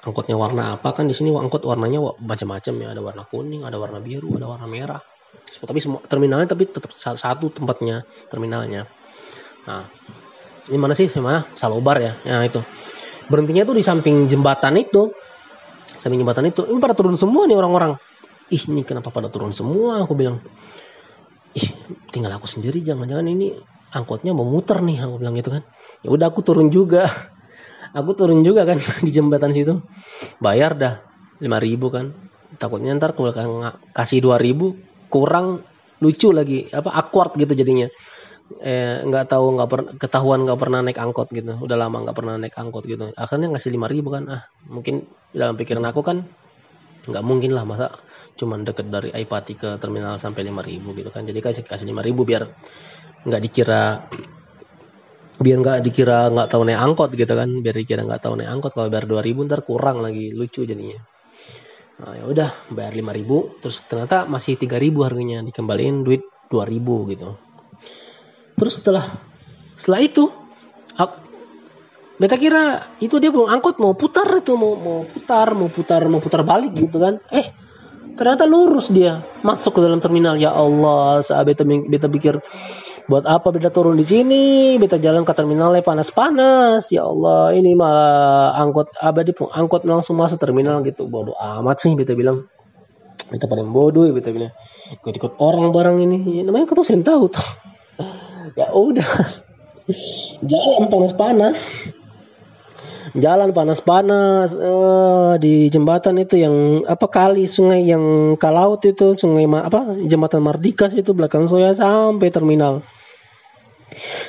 angkotnya warna apa. Kan di sini angkot warnanya macam-macam ya. Ada warna kuning ada warna biru ada warna merah. Tapi semua terminalnya tapi tetap satu tempatnya terminalnya. Nah ini mana sih? Mana? Salobar ya. Ya itu. Berhentinya tuh di samping jembatan itu samping jembatan itu ini pada turun semua nih orang-orang. Ih ini kenapa pada turun semua? Aku bilang ih tinggal aku sendiri jangan-jangan ini angkotnya mau muter nih aku bilang gitu kan. Ya udah aku turun juga. *laughs* Aku turun juga kan *laughs* di jembatan situ. Bayar dah lima ribu kan. Takutnya ntar kalau kasih dua ribu kurang lucu lagi apa awkward gitu jadinya eh nggak tahu nggak pernah ketahuan nggak pernah naik angkot gitu. Udah lama nggak pernah naik angkot gitu. Akhirnya ngasih lima ribu kan. Ah mungkin dalam pikiran aku kan nggak mungkin lah masa cuman deket dari Aipati ke terminal sampai lima ribu gitu kan. Jadi kasih kasih lima ribu biar nggak dikira biar nggak dikira nggak tahu naik angkot gitu kan. Biar dikira nggak tahu naik angkot. Kalau bayar dua ribu ntar kurang lagi. Lucu jadinya. Nah ya udah bayar lima ribu. Terus ternyata masih tiga ribu harganya. Dikembaliin duit dua ribu gitu terus setelah setelah itu aku, beta kira itu dia mau angkot mau putar itu mau mau putar mau putar mau putar balik gitu kan. Eh ternyata lurus dia masuk ke dalam terminal. Ya Allah saat beta beta pikir buat apa beta turun di sini? Beta jalan ke terminalnya panas-panas. Ya Allah ini malah angkot abadi pun angkot langsung masuk terminal gitu. Bodoh amat sih beta bilang. Beta paling bodoh ya beta bilang. Ikut-ikut orang barang ini. Ya, namanya kau tuh tahu tuh ya udah. Jalan panas-panas jalan panas-panas uh, di jembatan itu yang apa kali sungai yang ke laut itu sungai apa jembatan Mardikas itu belakang Soya sampai terminal.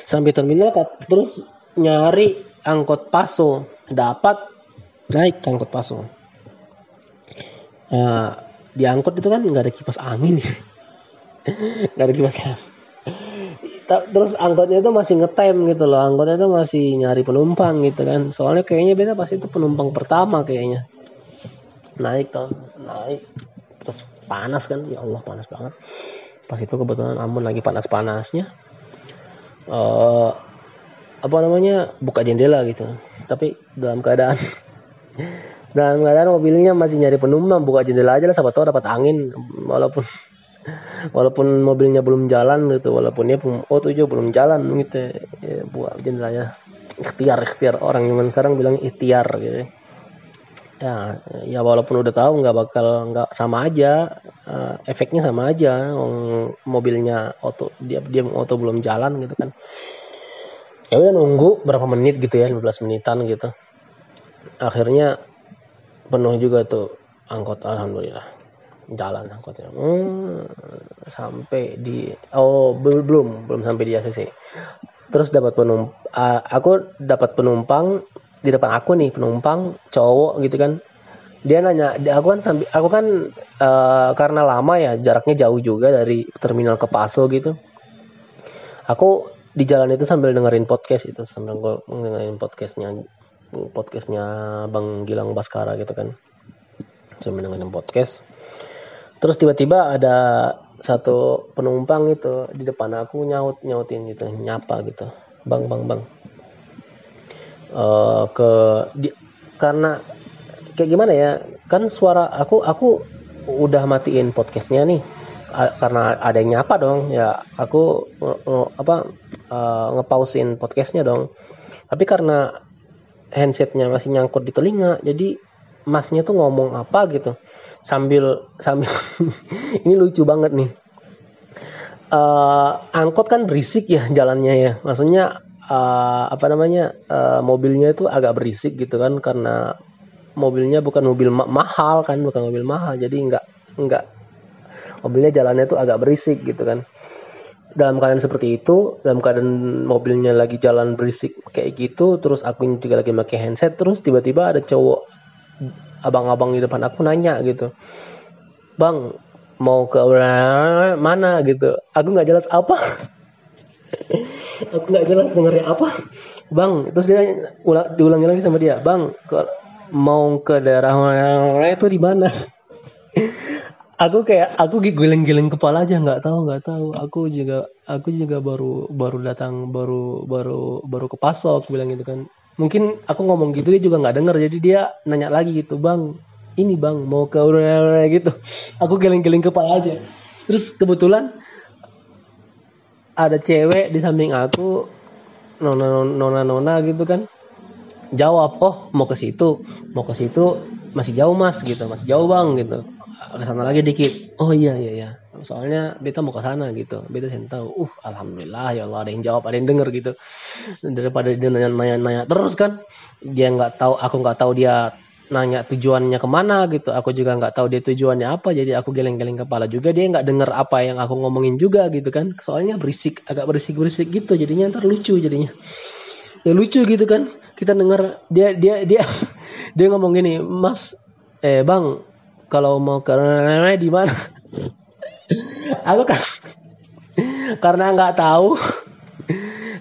Sampai terminal terus nyari angkot paso. Dapat naik angkot paso. Uh, di angkot itu kan nggak ada kipas angin *laughs* nggak ada kipas angin terus angkotnya itu masih ngetem gitu loh. Angkotnya itu masih nyari penumpang gitu kan. Soalnya kayaknya beta pas itu penumpang pertama kayaknya. Naik kan naik. Terus panas kan. Ya Allah panas banget. Pas itu kebetulan Amun lagi panas-panasnya uh, apa namanya buka jendela gitu tapi dalam keadaan *laughs* dalam keadaan mobilnya masih nyari penumpang buka jendela aja lah. Siapa tahu dapat angin. Walaupun walaupun mobilnya belum jalan gitu walaupun dia oh tujuh belum jalan gitu ya, buat jendelanya. Ikhtiar ikhtiar. Orang zaman sekarang bilang ikhtiar gitu. Ya ya walaupun udah tahu nggak bakal nggak sama aja uh, efeknya sama aja. Mobilnya auto dia dia auto belum jalan gitu kan. Ya udah nunggu berapa menit gitu ya 15 menitan gitu. Akhirnya penuh juga tuh angkot alhamdulillah jalan angkotnya hmm, sampai di oh belum belum sampai di ACC terus dapat penumpang uh, aku dapat penumpang di depan aku nih penumpang cowok gitu kan. Dia nanya aku kan sambil aku kan uh, karena lama ya jaraknya jauh juga dari terminal ke Paso gitu. Aku di jalan itu sambil dengerin podcast itu sambil gue dengerin podcastnya podcastnya Bang Gilang Baskara gitu kan. Sambil dengerin podcast terus tiba-tiba ada satu penumpang itu di depan aku nyaut nyautin gitu nyapa gitu. Bang bang bang. Uh, ke di, karena kayak gimana ya kan suara aku aku udah matiin podcastnya nih. Karena ada yang nyapa dong ya aku apa uh, ngepausin podcastnya dong. Tapi karena handsetnya masih nyangkut di telinga jadi masnya tuh ngomong apa gitu sambil sambil *laughs* ini lucu banget nih. Uh, angkot kan berisik ya jalannya ya. Maksudnya uh, apa namanya uh, mobilnya itu agak berisik gitu kan karena mobilnya bukan mobil ma mahal kan bukan mobil mahal. Jadi nggak nggak mobilnya jalannya itu agak berisik gitu kan. Dalam keadaan seperti itu dalam keadaan mobilnya lagi jalan berisik kayak gitu terus aku juga lagi pakai handset terus tiba-tiba ada cowok abang-abang di depan aku nanya gitu bang mau ke mana? gitu. Aku nggak jelas apa. *laughs* Aku nggak jelas dengarnya apa. Bang terus dia ulang diulangi lagi sama dia bang ke mau ke daerah mana? Itu di mana? *laughs* Aku kayak aku giling-giling kepala aja nggak tahu nggak tahu. Aku juga aku juga baru baru datang baru baru baru ke pasok bilang gitu kan mungkin aku ngomong gitu dia juga nggak denger. Jadi dia nanya lagi gitu bang ini bang mau ke gitu. Aku giling-giling kepala aja. Terus kebetulan ada cewek di samping aku nona nona nona gitu kan. Jawab oh mau ke situ mau ke situ masih jauh mas gitu. Masih jauh bang gitu ke sana lagi dikit. Oh iya iya iya. Soalnya beta mau ke sana gitu. Beta sen tahu. Uh alhamdulillah ya Allah ada yang jawab ada yang denger gitu. Daripada dia nanya nanya, nanya terus kan. Dia nggak tahu aku nggak tahu dia nanya tujuannya ke mana gitu. Aku juga nggak tahu dia tujuannya apa. Jadi aku geleng-geleng kepala juga. Dia nggak denger apa yang aku ngomongin juga gitu kan. Soalnya berisik agak berisik berisik gitu. Jadinya ntar lucu jadinya. Ya lucu gitu kan. Kita denger dia dia dia *laughs* dia ngomong gini mas eh bang kalau mau ke di mana? Aku kan karena nggak tahu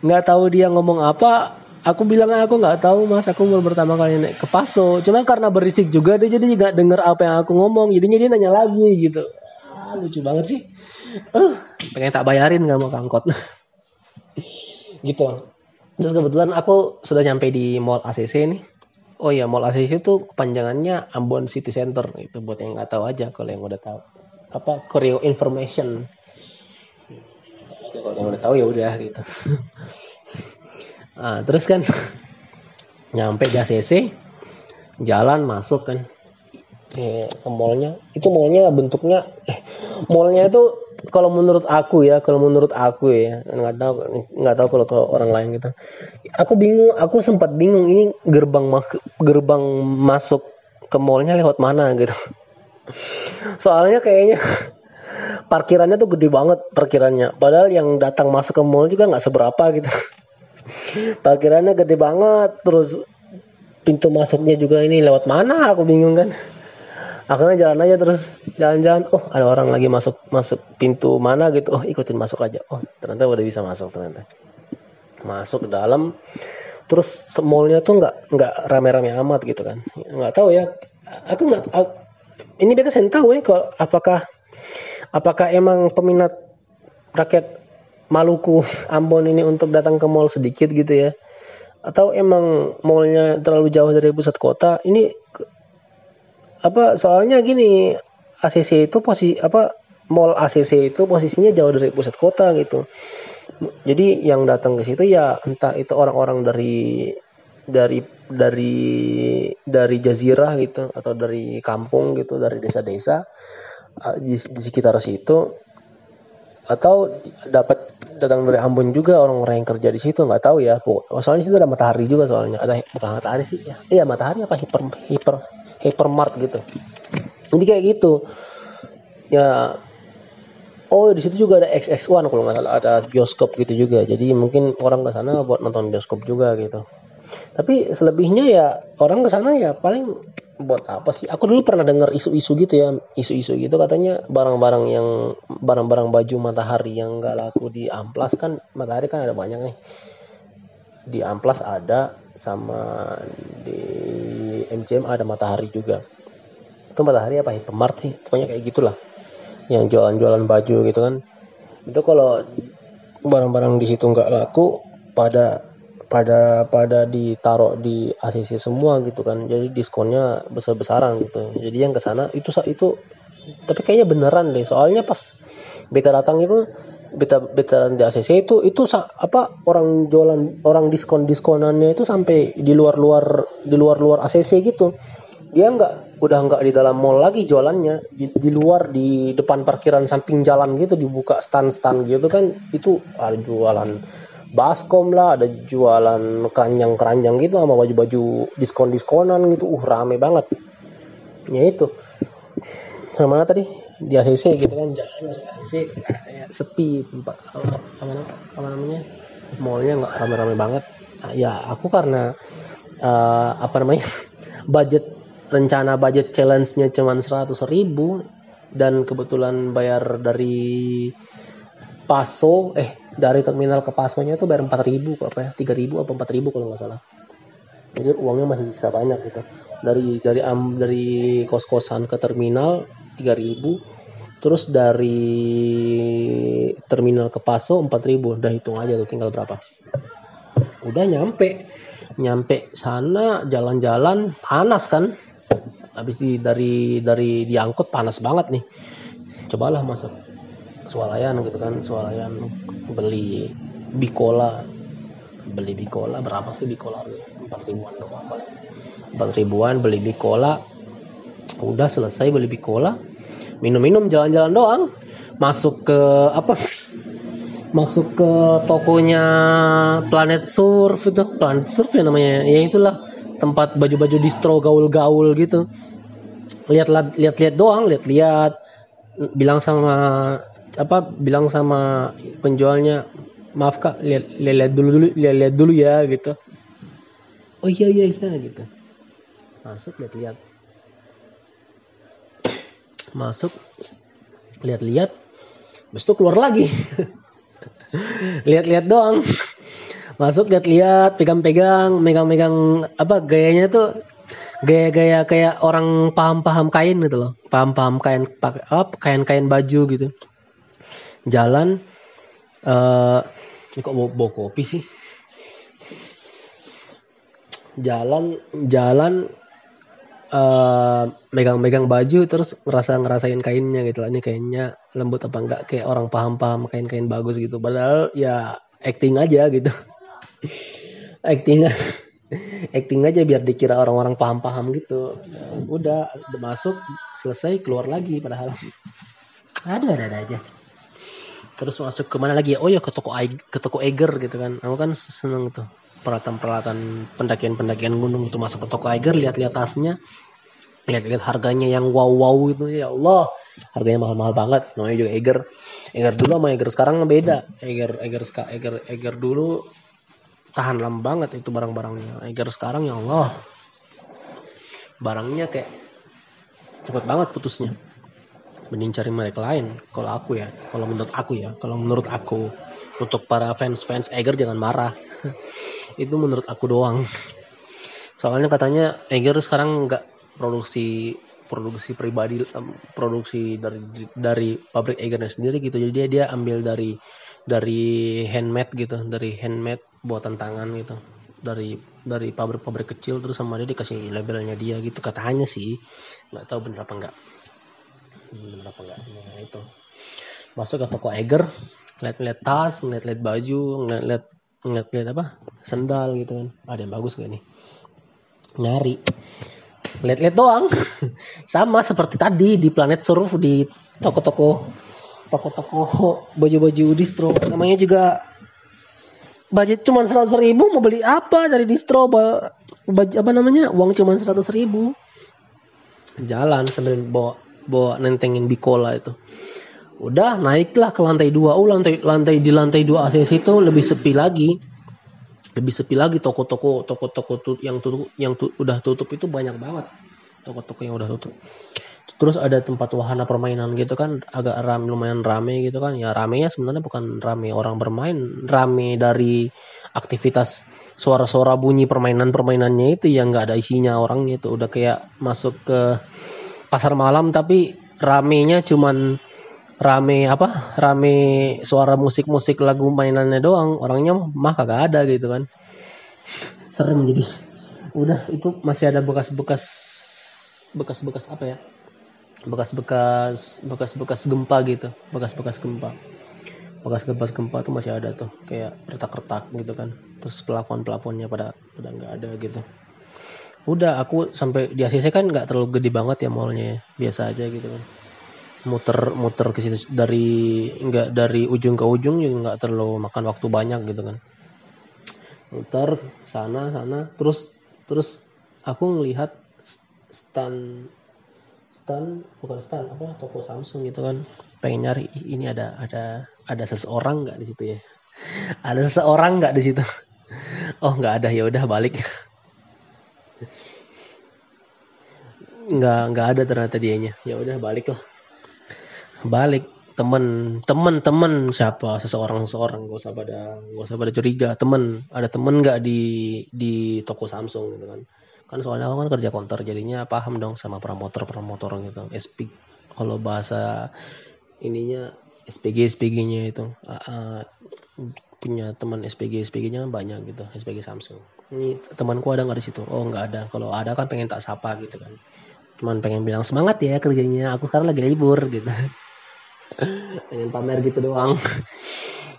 nggak tahu dia ngomong apa aku bilang aku nggak tahu mas. Aku baru pertama kali naik ke Paso. Cuma karena berisik juga dia jadi nggak denger apa yang aku ngomong. Jadinya dia nanya lagi gitu. Ah, lucu banget sih. Uh, pengen tak bayarin nggak mau kangkot gitu. Terus kebetulan aku sudah nyampe di mall ACC nih oh ya mall ACC itu kepanjangannya Ambon City Center itu buat yang nggak tahu aja kalau yang udah tahu. Apa Korea information. Kalau yang udah tahu ya udah gitu. Nah, *laughs* terus kan *laughs* nyampe di ACC, jalan masuk kan eh, ke mallnya. Itu mallnya bentuknya, eh, mallnya itu kalau menurut aku ya, kalau menurut aku ya, nggak tahu nggak tahu kalau ke orang lain gitu. Aku bingung, aku sempat bingung ini gerbang gerbang masuk ke mallnya lewat mana gitu. Soalnya kayaknya *laughs* parkirannya tuh gede banget parkirannya. Padahal yang datang masuk ke mall juga nggak seberapa gitu *laughs* parkirannya gede banget terus pintu masuknya juga ini lewat mana aku bingung kan akhirnya jalan aja terus. Jalan-jalan oh ada orang lagi masuk masuk pintu mana gitu. Oh ikutin masuk aja. Oh ternyata udah bisa masuk ternyata. Masuk ke dalam. Terus semolnya tuh nggak nggak rame-rame amat gitu kan. Nggak tahu ya. Aku nggak ini beta saya tahu ya kalau apakah apakah emang peminat rakyat Maluku, Ambon ini untuk datang ke mall sedikit gitu ya? Atau emang mallnya terlalu jauh dari pusat kota? Ini apa? Soalnya gini, ACC itu posisi apa? Mall ACC itu posisinya jauh dari pusat kota gitu. Jadi yang datang ke situ ya entah itu orang-orang dari dari dari dari jazirah gitu atau dari kampung gitu dari desa-desa di, di sekitar situ atau dapat datang dari Ambon juga orang-orang yang kerja di situ nggak tahu ya soalnya situ ada matahari juga soalnya ada bukan matahari sih ya iya matahari apa hiper hiper hypermart gitu. Jadi kayak gitu. Ya oh di situ juga ada XX1 kalau nggak salah ada bioskop gitu juga. Jadi mungkin orang ke sana buat nonton bioskop juga gitu. Tapi selebihnya ya orang ke sana ya paling buat apa sih? Aku dulu pernah dengar isu-isu gitu ya, isu-isu gitu. Katanya barang-barang yang barang-barang baju matahari yang nggak laku di amplas kan matahari kan ada banyak nih. Di amplas ada sama di MCM ada matahari juga. Itu matahari apa Hypermart sih? Pokoknya kayak gitulah. Yang jualan-jualan baju gitu kan. Itu kalau barang-barang di situ nggak laku pada pada pada ditaruh di ACC semua gitu kan jadi diskonnya besar besaran gitu jadi yang ke sana itu itu tapi kayaknya beneran deh soalnya pas beta datang itu beta beta di ACC itu itu apa orang jualan orang diskon diskonannya itu sampai di luar luar di luar luar ACC gitu. Dia nggak udah nggak di dalam mall lagi jualannya. Di, di luar di depan parkiran samping jalan gitu dibuka stand stand gitu kan. Itu ada jualan baskom lah ada jualan keranjang-keranjang gitu sama baju-baju diskon-diskonan gitu. Uh rame banget. Ya itu. Sama mana tadi di ACC gitu kan jalan masuk ACC kayak sepi tempat apa, apa namanya mallnya nggak rame-rame banget. Nah, ya aku karena uh, apa namanya *laughs* budget rencana budget challenge-nya cuma seratus ribu dan kebetulan bayar dari Paso eh dari terminal ke Pasonya itu bayar 4000 apa ya 3000 apa 4000 kalau nggak salah. Jadi uangnya masih sisa banyak gitu. Dari dari am dari kos kosan ke terminal 3000 terus dari terminal ke Paso 4000 udah hitung aja tuh tinggal berapa. Udah nyampe nyampe sana jalan-jalan panas kan. Habis di dari dari diangkut panas banget nih. Cobalah masak swalayan gitu kan swalayan beli bikola. Beli bikola berapa sih bikola empat ribuan doang empat ribuan beli bikola udah selesai beli bikola minum-minum jalan-jalan doang. Masuk ke apa? Masuk ke tokonya Planet Surf itu. Planet Surf ya namanya. Ya itulah tempat baju-baju distro gaul-gaul gitu. Lihat lihat lihat doang lihat lihat bilang sama apa bilang sama penjualnya maaf kak lihat lihat dulu dulu lihat lihat dulu ya gitu. Oh iya iya iya gitu. Masuk lihat lihat masuk lihat-lihat habis itu keluar lagi. *laughs* Lihat-lihat doang. Masuk lihat-lihat pegang-pegang megang-megang apa gayanya tuh gaya-gaya kayak orang paham-paham kain gitu loh. Paham-paham kain apa kain-kain baju gitu. Jalan uh, ini kok bawa, bawa kopi sih? Jalan jalan uh, megang-megang baju terus ngerasa ngerasain kainnya gitu lah. Ini kainnya lembut apa enggak? Kayak orang paham-paham kain-kain bagus gitu. Padahal ya acting aja gitu. *laughs* Acting *laughs* acting aja biar dikira orang-orang paham-paham gitu. Udah masuk selesai keluar lagi padahal. Ada ada, ada aja. Terus masuk ke mana lagi oh ya ke toko ke toko Eiger gitu kan. Aku kan seneng tuh peralatan-peralatan pendakian-pendakian gunung itu masuk ke toko Eiger lihat-lihat tasnya lihat-lihat harganya yang wow-wow itu ya Allah harganya mahal-mahal banget. Namanya juga Eiger. Eiger dulu sama Eiger sekarang beda. Eiger Eiger Eiger Eiger dulu tahan lama banget itu barang-barangnya. Eiger sekarang ya Allah barangnya kayak cepet banget putusnya. Mending cari merek lain kalau aku ya kalau menurut aku ya kalau menurut aku untuk para fans-fans Eiger jangan marah *laughs* itu menurut aku doang. Soalnya katanya Eger sekarang nggak produksi produksi pribadi produksi dari dari pabrik Egernya sendiri gitu. Jadi dia dia ambil dari dari handmade gitu dari handmade buatan tangan gitu. Dari dari pabrik-pabrik kecil terus sama dia dikasih labelnya dia gitu. Katanya sih nggak tahu bener apa enggak bener apa enggak nah, itu. Masuk ke toko Eger lihat-lihat tas lihat-lihat baju lihat-lihat ngeliat-ngeliat apa? Sendal gitu kan. Ada yang bagus gak nih? Nyari. Lihat-lihat doang. *laughs* Sama seperti tadi di planet surf di toko-toko toko-toko baju-baju distro. Namanya juga budget cuma seratus ribu. Mau beli apa dari distro? Baju apa namanya? Uang cuma seratus ribu. Jalan sambil bawa bawa nentengin bikola itu udah naiklah ke lantai dua. Oh lantai lantai di lantai dua ACC itu lebih sepi lagi. Lebih sepi lagi. Toko-toko toko-toko yang tutup yang tu, udah tutup itu banyak banget. Toko-toko yang udah tutup. Terus ada tempat wahana permainan gitu kan. Agak ram lumayan rame gitu kan. Ya ramenya sebenarnya bukan rame orang bermain. Rame dari aktivitas suara-suara bunyi permainan-permainannya itu yang nggak ada isinya orangnya itu. Udah kayak masuk ke pasar malam tapi ramenya cuman rame apa? Rame suara musik-musik lagu mainannya doang. Orangnya mah kagak ada gitu kan. Serem jadi. Udah itu masih ada bekas-bekas bekas-bekas apa ya? Bekas-bekas bekas-bekas gempa gitu. Bekas-bekas gempa. Bekas-bekas gempa tuh masih ada tuh. Kayak retak-retak gitu kan. Terus pelafon-plafonnya pada pada nggak ada gitu. Udah aku sampai di ACC kan nggak terlalu gede banget ya mallnya ya. biasa aja gitu kan muter muter ke situ. Dari nggak dari ujung ke ujung juga nggak terlalu makan waktu banyak gitu kan. Muter sana sana. Terus terus aku ngelihat stand stand bukan stand apa toko Samsung gitu kan. Pengen nyari ini ada ada ada seseorang nggak di situ ya? *laughs* Ada seseorang nggak di situ? *laughs* Oh nggak ada ya udah balik. *laughs* Nggak nggak ada ternyata dianya. Ya udah balik lah balik. Temen. Temen temen. Siapa? Seseorang seseorang. Gak usah pada gak usah pada curiga. Temen. Ada temen nggak di di toko Samsung gitu kan? Kan soalnya aku kan kerja konter jadinya paham dong sama promotor promotor gitu SP kalau bahasa ininya SPG SPG-nya itu. Uh, punya teman SPG SPG-nya kan banyak gitu. SPG Samsung. Ini temanku ada nggak di situ? Oh nggak ada. Kalau ada kan pengen tak sapa gitu kan. Cuman pengen bilang semangat ya kerjanya. Aku sekarang lagi libur gitu pengen pamer gitu doang.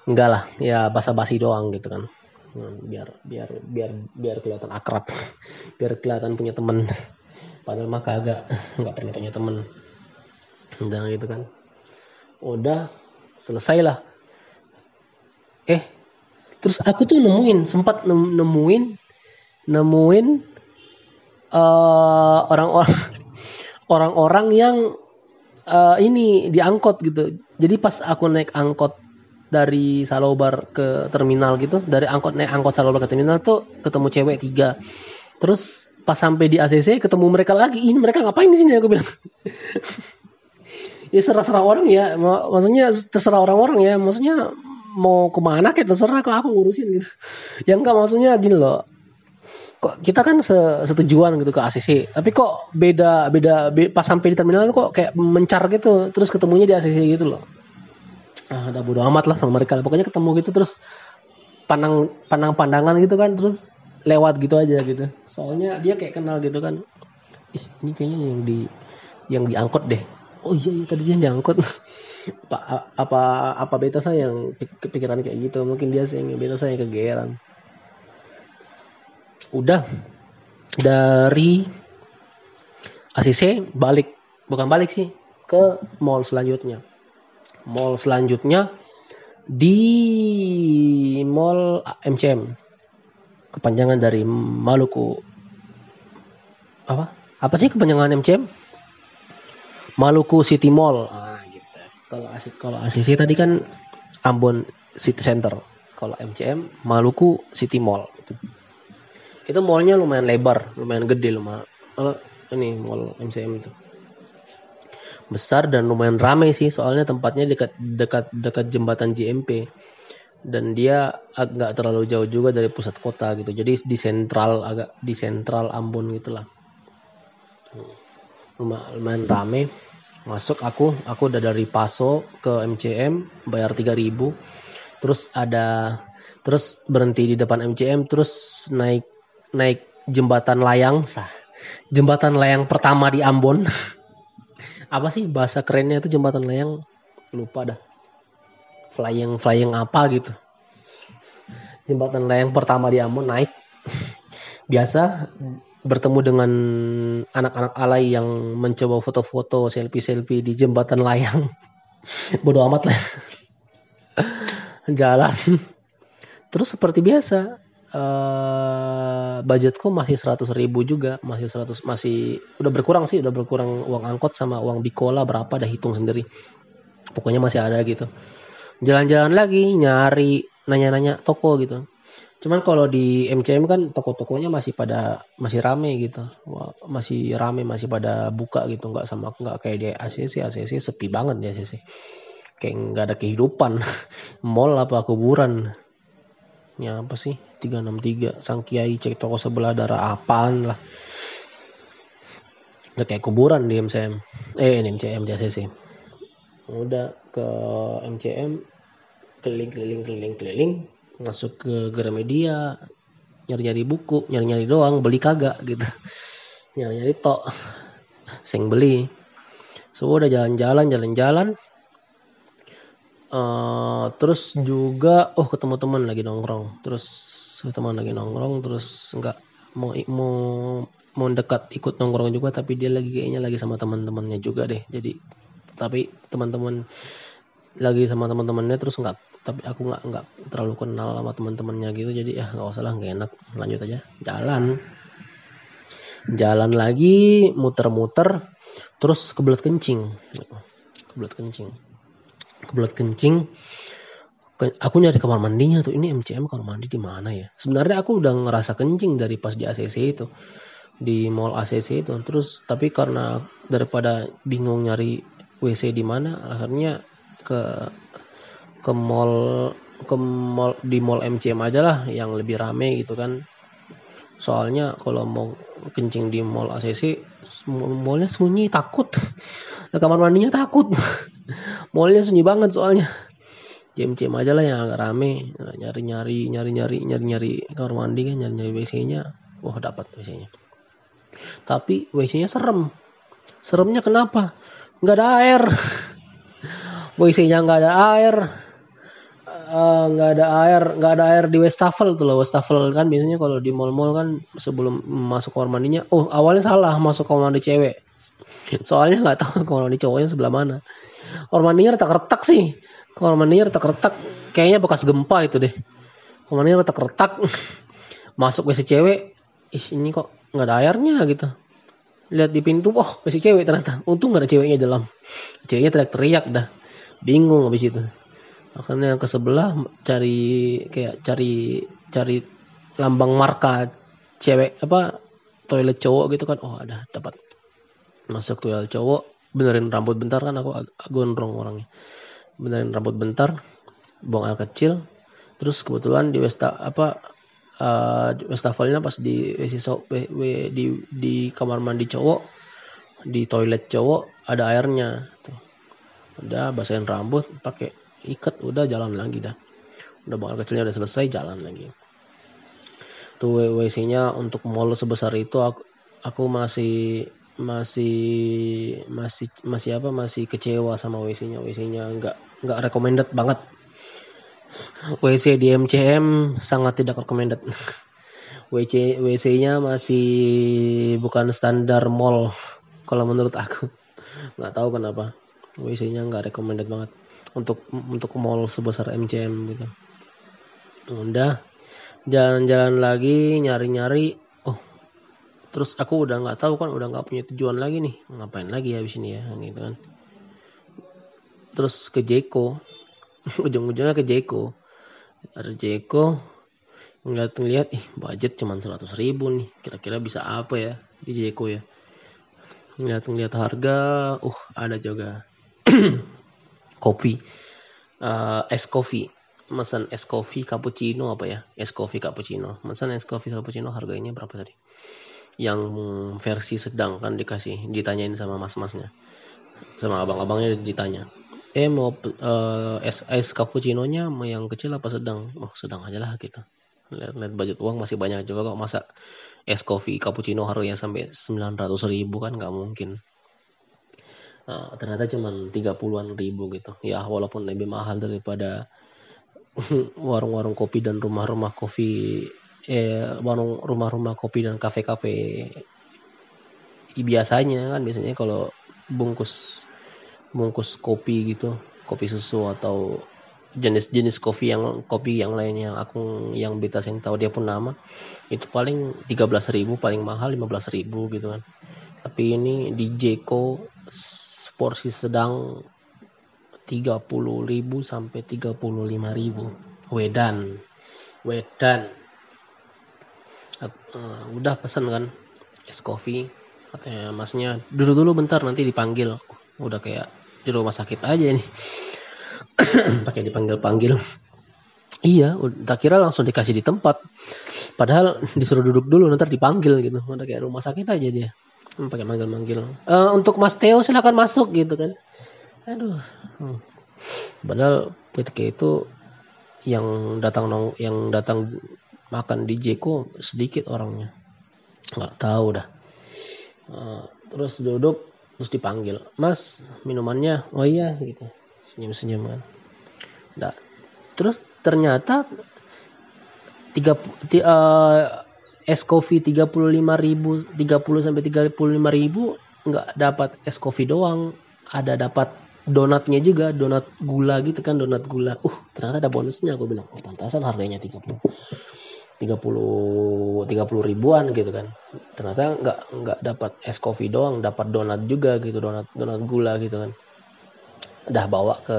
Enggak lah ya basa-basi doang gitu kan. Biar biar biar biar kelihatan akrab. Biar kelihatan punya temen. Padahal mah kagak nggak pernah punya temen. Udah gitu kan. Udah selesai lah. Eh terus aku tuh nemuin sempat nemuin nemuin uh, orang-orang *laughs* orang-orang yang uh, ini diangkut gitu. Jadi pas aku naik angkot dari Salobar ke terminal gitu dari angkot naik angkot Salobar ke terminal tuh ketemu cewek tiga. Terus pas sampai di ACC ketemu mereka lagi. Ini mereka ngapain di sini? Aku bilang. *laughs* Ya serah-serah orang ya. Maksudnya terserah orang-orang ya. Maksudnya mau ke mana kayak terserah kok aku ngurusin gitu. Ya enggak maksudnya gini loh kok kita kan setujuan gitu ke ACC tapi kok beda beda be, pas sampai di terminal kok kayak mencar gitu terus ketemunya di ACC gitu loh. Ah udah bodo amat lah sama mereka. Pokoknya ketemu gitu terus pandang pandang pandangan gitu kan terus lewat gitu aja gitu. Soalnya dia kayak kenal gitu kan. Ih, ini kayaknya yang di yang diangkut deh. Oh iya, iya tadi dia diangkut. *laughs* Apa apa apa beta saya yang kepikiran kayak gitu. Mungkin dia sih yang beta saya kegeeran udah dari ACC balik bukan balik sih ke mall selanjutnya mall selanjutnya di mall MCM kepanjangan dari Maluku apa apa sih kepanjangan MCM Maluku City Mall. Ah, gitu. Kalau asik kalau ACC tadi kan Ambon City Center. Kalau MCM Maluku City Mall. Itu, itu mallnya lumayan lebar, lumayan gede lumayan. Oh, ini mall MCM itu. Besar dan lumayan ramai sih soalnya tempatnya dekat dekat dekat jembatan JMP dan dia agak terlalu jauh juga dari pusat kota gitu. Jadi di sentral agak di sentral Ambon gitulah. Lumayan rame. Masuk aku aku udah dari Paso ke MCM bayar 3000 terus ada terus berhenti di depan MCM terus naik naik jembatan layang sah jembatan layang pertama di Ambon *laughs* apa sih bahasa kerennya itu jembatan layang lupa dah flying flying apa gitu jembatan layang pertama di Ambon naik *laughs* biasa bertemu dengan anak-anak alay yang mencoba foto-foto selfie-selfie di jembatan layang. *laughs* Bodoh amat lah. Jalan. Terus seperti biasa, uh, budgetku masih 100 ribu juga, masih 100 masih udah berkurang sih, udah berkurang uang angkot sama uang bikola berapa dah hitung sendiri. Pokoknya masih ada gitu. Jalan-jalan lagi nyari nanya-nanya toko gitu Cuman kalau di MCM kan toko-tokonya masih pada masih rame gitu. Masih rame, masih pada buka gitu. Nggak sama nggak kayak di ACC. ACC sepi banget di ACC. Kayak nggak ada kehidupan. *laughs* Mall apa kuburan. Ya apa sih? 363 Sang Kiai cek toko sebelah darah apaan lah. Udah kayak kuburan di MCM. Eh, ini MCM di ACC. Udah ke MCM keliling keliling keliling keliling masuk ke Gramedia nyari-nyari buku nyari-nyari doang beli kagak gitu nyari-nyari tok sing beli so udah jalan-jalan jalan-jalan uh, terus juga oh ketemu teman lagi nongkrong. Terus teman lagi nongkrong terus nggak mau mau mau dekat ikut nongkrong juga tapi dia lagi kayaknya lagi sama teman-temannya juga deh. Jadi tapi teman-teman lagi sama teman-temannya terus nggak tapi aku nggak nggak terlalu kenal sama teman-temannya gitu. Jadi ya nggak usah lah nggak enak. Lanjut aja. Jalan. Jalan lagi muter-muter terus kebelet kencing. Kebelet kencing kebelet kencing. Aku nyari kamar mandinya tuh. Ini MCM kamar mandi di mana ya? Sebenarnya aku udah ngerasa kencing dari pas di ACC itu. Di mall ACC itu. Terus tapi karena daripada bingung nyari WC di mana akhirnya ke ke mall ke mall di mall MCM aja lah yang lebih rame gitu kan. Soalnya kalau mau kencing di mall ACC mallnya sunyi takut. Kamar mandinya takut *laughs* mallnya sunyi banget soalnya. JMCM aja lah yang agak rame. Nyari nyari nyari nyari nyari nyari kamar mandi kan nyari nyari WC nya wah dapat WC nya tapi WC nya serem. Seremnya kenapa? Nggak ada air. *laughs* WC nya nggak ada air. Eh, nggak uh, ada air nggak ada air di wastafel tuh loh. Wastafel kan biasanya kalau di mall-mall kan sebelum masuk kamar mandinya oh awalnya salah masuk kamar mandi cewek. Soalnya nggak tahu *laughs* kalau di cowoknya sebelah mana mandinya retak-retak sih. Kamar mandinya retak-retak kayaknya bekas gempa itu deh. Mandinya retak-retak *laughs* masuk WC cewek ih ini kok nggak ada airnya gitu. Lihat di pintu oh WC cewek ternyata. Untung nggak ada ceweknya dalam. Ceweknya teriak-teriak dah. Bingung habis itu. Akhirnya ke sebelah cari kayak cari cari lambang marka cewek apa toilet cowok gitu kan. Oh ada dapat. Masuk toilet cowok benerin rambut bentar kan aku gondrong orangnya. Benerin rambut bentar buang air kecil. Terus kebetulan di Westa apa uh, di wastafelnya pas di WC so, di di kamar mandi cowok di toilet cowok ada airnya. Tuh. Udah basahin rambut pakai ikat udah jalan lagi dah. Udah buang air kecilnya udah selesai jalan lagi. Tuh WC-nya untuk mall sebesar itu aku, aku masih masih masih masih apa masih kecewa sama WC-nya WC-nya nggak nggak recommended banget. WC di MCM sangat tidak recommended. *laughs* WC WC-nya masih bukan standar mall kalau menurut aku. *laughs* Nggak tahu kenapa. WC-nya nggak recommended banget untuk untuk mall sebesar MCM gitu. Udah jalan-jalan lagi nyari-nyari terus aku udah nggak tahu kan udah nggak punya tujuan lagi nih. Ngapain lagi habis ini ya gitu kan. Terus ke Jeko. *laughs* Ujung-ujungnya ke Jeko. Ada Jeko ngeliat-ngeliat ih budget cuma seratus ribu nih. Kira-kira bisa apa ya di Jeko ya? Ngeliat-ngeliat harga uh ada juga. *clears throat* Kopi. Uh, es kopi. Mesan es coffee cappuccino apa ya? Es coffee cappuccino. Mesan es coffee cappuccino harganya berapa tadi yang versi sedang kan dikasih ditanyain sama mas-masnya. Sama abang-abangnya ditanya eh mau uh, es es cappuccino nya mau yang kecil apa sedang? Oh sedang aja lah kita lihat budget uang masih banyak juga kok. Masa es coffee cappuccino harganya sampai 900 ribu kan nggak mungkin. Nah, ternyata cuma 30-an ribu gitu. Ya walaupun lebih mahal daripada *laughs* warung-warung kopi dan rumah-rumah kopi eh warung rumah-rumah kopi dan kafe-kafe biasanya kan biasanya kalau bungkus bungkus kopi gitu kopi susu atau jenis-jenis kopi yang kopi yang lainnya aku yang beta yang tahu dia pun nama itu paling 13.000 paling mahal 15.000 gitu kan. Tapi ini di Jeko porsi sedang 30.000 sampai 35.000 wedan wedan uh, udah pesan kan es kopi katanya. Masnya dulu dulu bentar nanti dipanggil. Udah kayak di rumah sakit aja nih *coughs* pakai dipanggil panggil iya tak kira langsung dikasih di tempat. Padahal disuruh duduk dulu nanti dipanggil gitu. Udah kayak rumah sakit aja dia. Pakai manggil manggil uh, untuk Mas Theo silakan masuk gitu kan. Aduh. Hmm. padahal ketika itu yang datang nong yang datang makan di Jeko sedikit orangnya. Nggak tahu dah. Uh, terus duduk terus dipanggil Mas minumannya? Oh iya gitu. Senyum senyum kan. Nah, terus ternyata tiga uh, es kopi tiga puluh lima ribu tiga puluh sampai tiga puluh lima ribu nggak dapat es kopi doang. Ada dapat donatnya juga donat gula gitu kan donat gula. Uh ternyata ada bonusnya aku bilang. Oh pantasan harganya 30 30 30 ribuan gitu kan. Ternyata nggak nggak dapat es kopi doang dapat donat juga gitu donat donat gula gitu kan. Udah bawa ke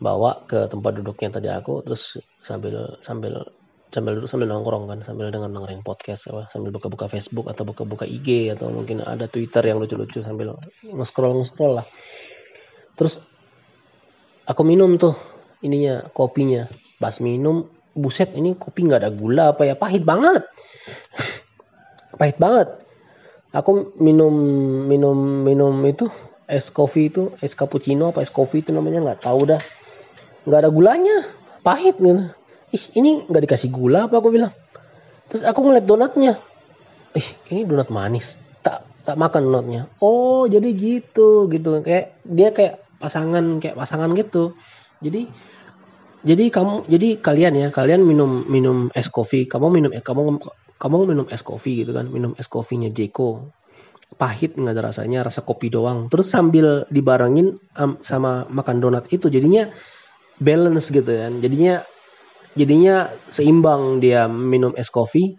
bawa ke tempat duduknya tadi aku terus sambil sambil sambil duduk sambil nongkrong kan sambil dengan dengerin podcast apa sambil buka-buka Facebook atau buka-buka IG atau mungkin ada Twitter yang lucu-lucu sambil nge-scroll nge-scroll lah. Terus aku minum tuh ininya kopinya. Pas minum buset ini kopi nggak ada gula apa ya? Pahit banget. Pahit banget. Aku minum minum minum itu es kopi itu es cappuccino apa es kopi itu namanya nggak tahu dah. Nggak ada gulanya. Pahit gitu. Ih ini nggak dikasih gula apa aku bilang. Terus aku ngeliat donatnya. Ih ini donat manis. Tak tak makan donatnya. Oh jadi gitu gitu. Kayak dia kayak pasangan kayak pasangan gitu. Jadi jadi kamu jadi kalian ya kalian minum minum es kopi kamu minum eh, kamu kamu minum es kopi gitu kan minum es kopinya Jeko. Pahit nggak ada rasanya rasa kopi doang. Terus sambil dibarengin um, sama makan donat itu jadinya balance gitu kan. Jadinya jadinya seimbang dia minum es kopi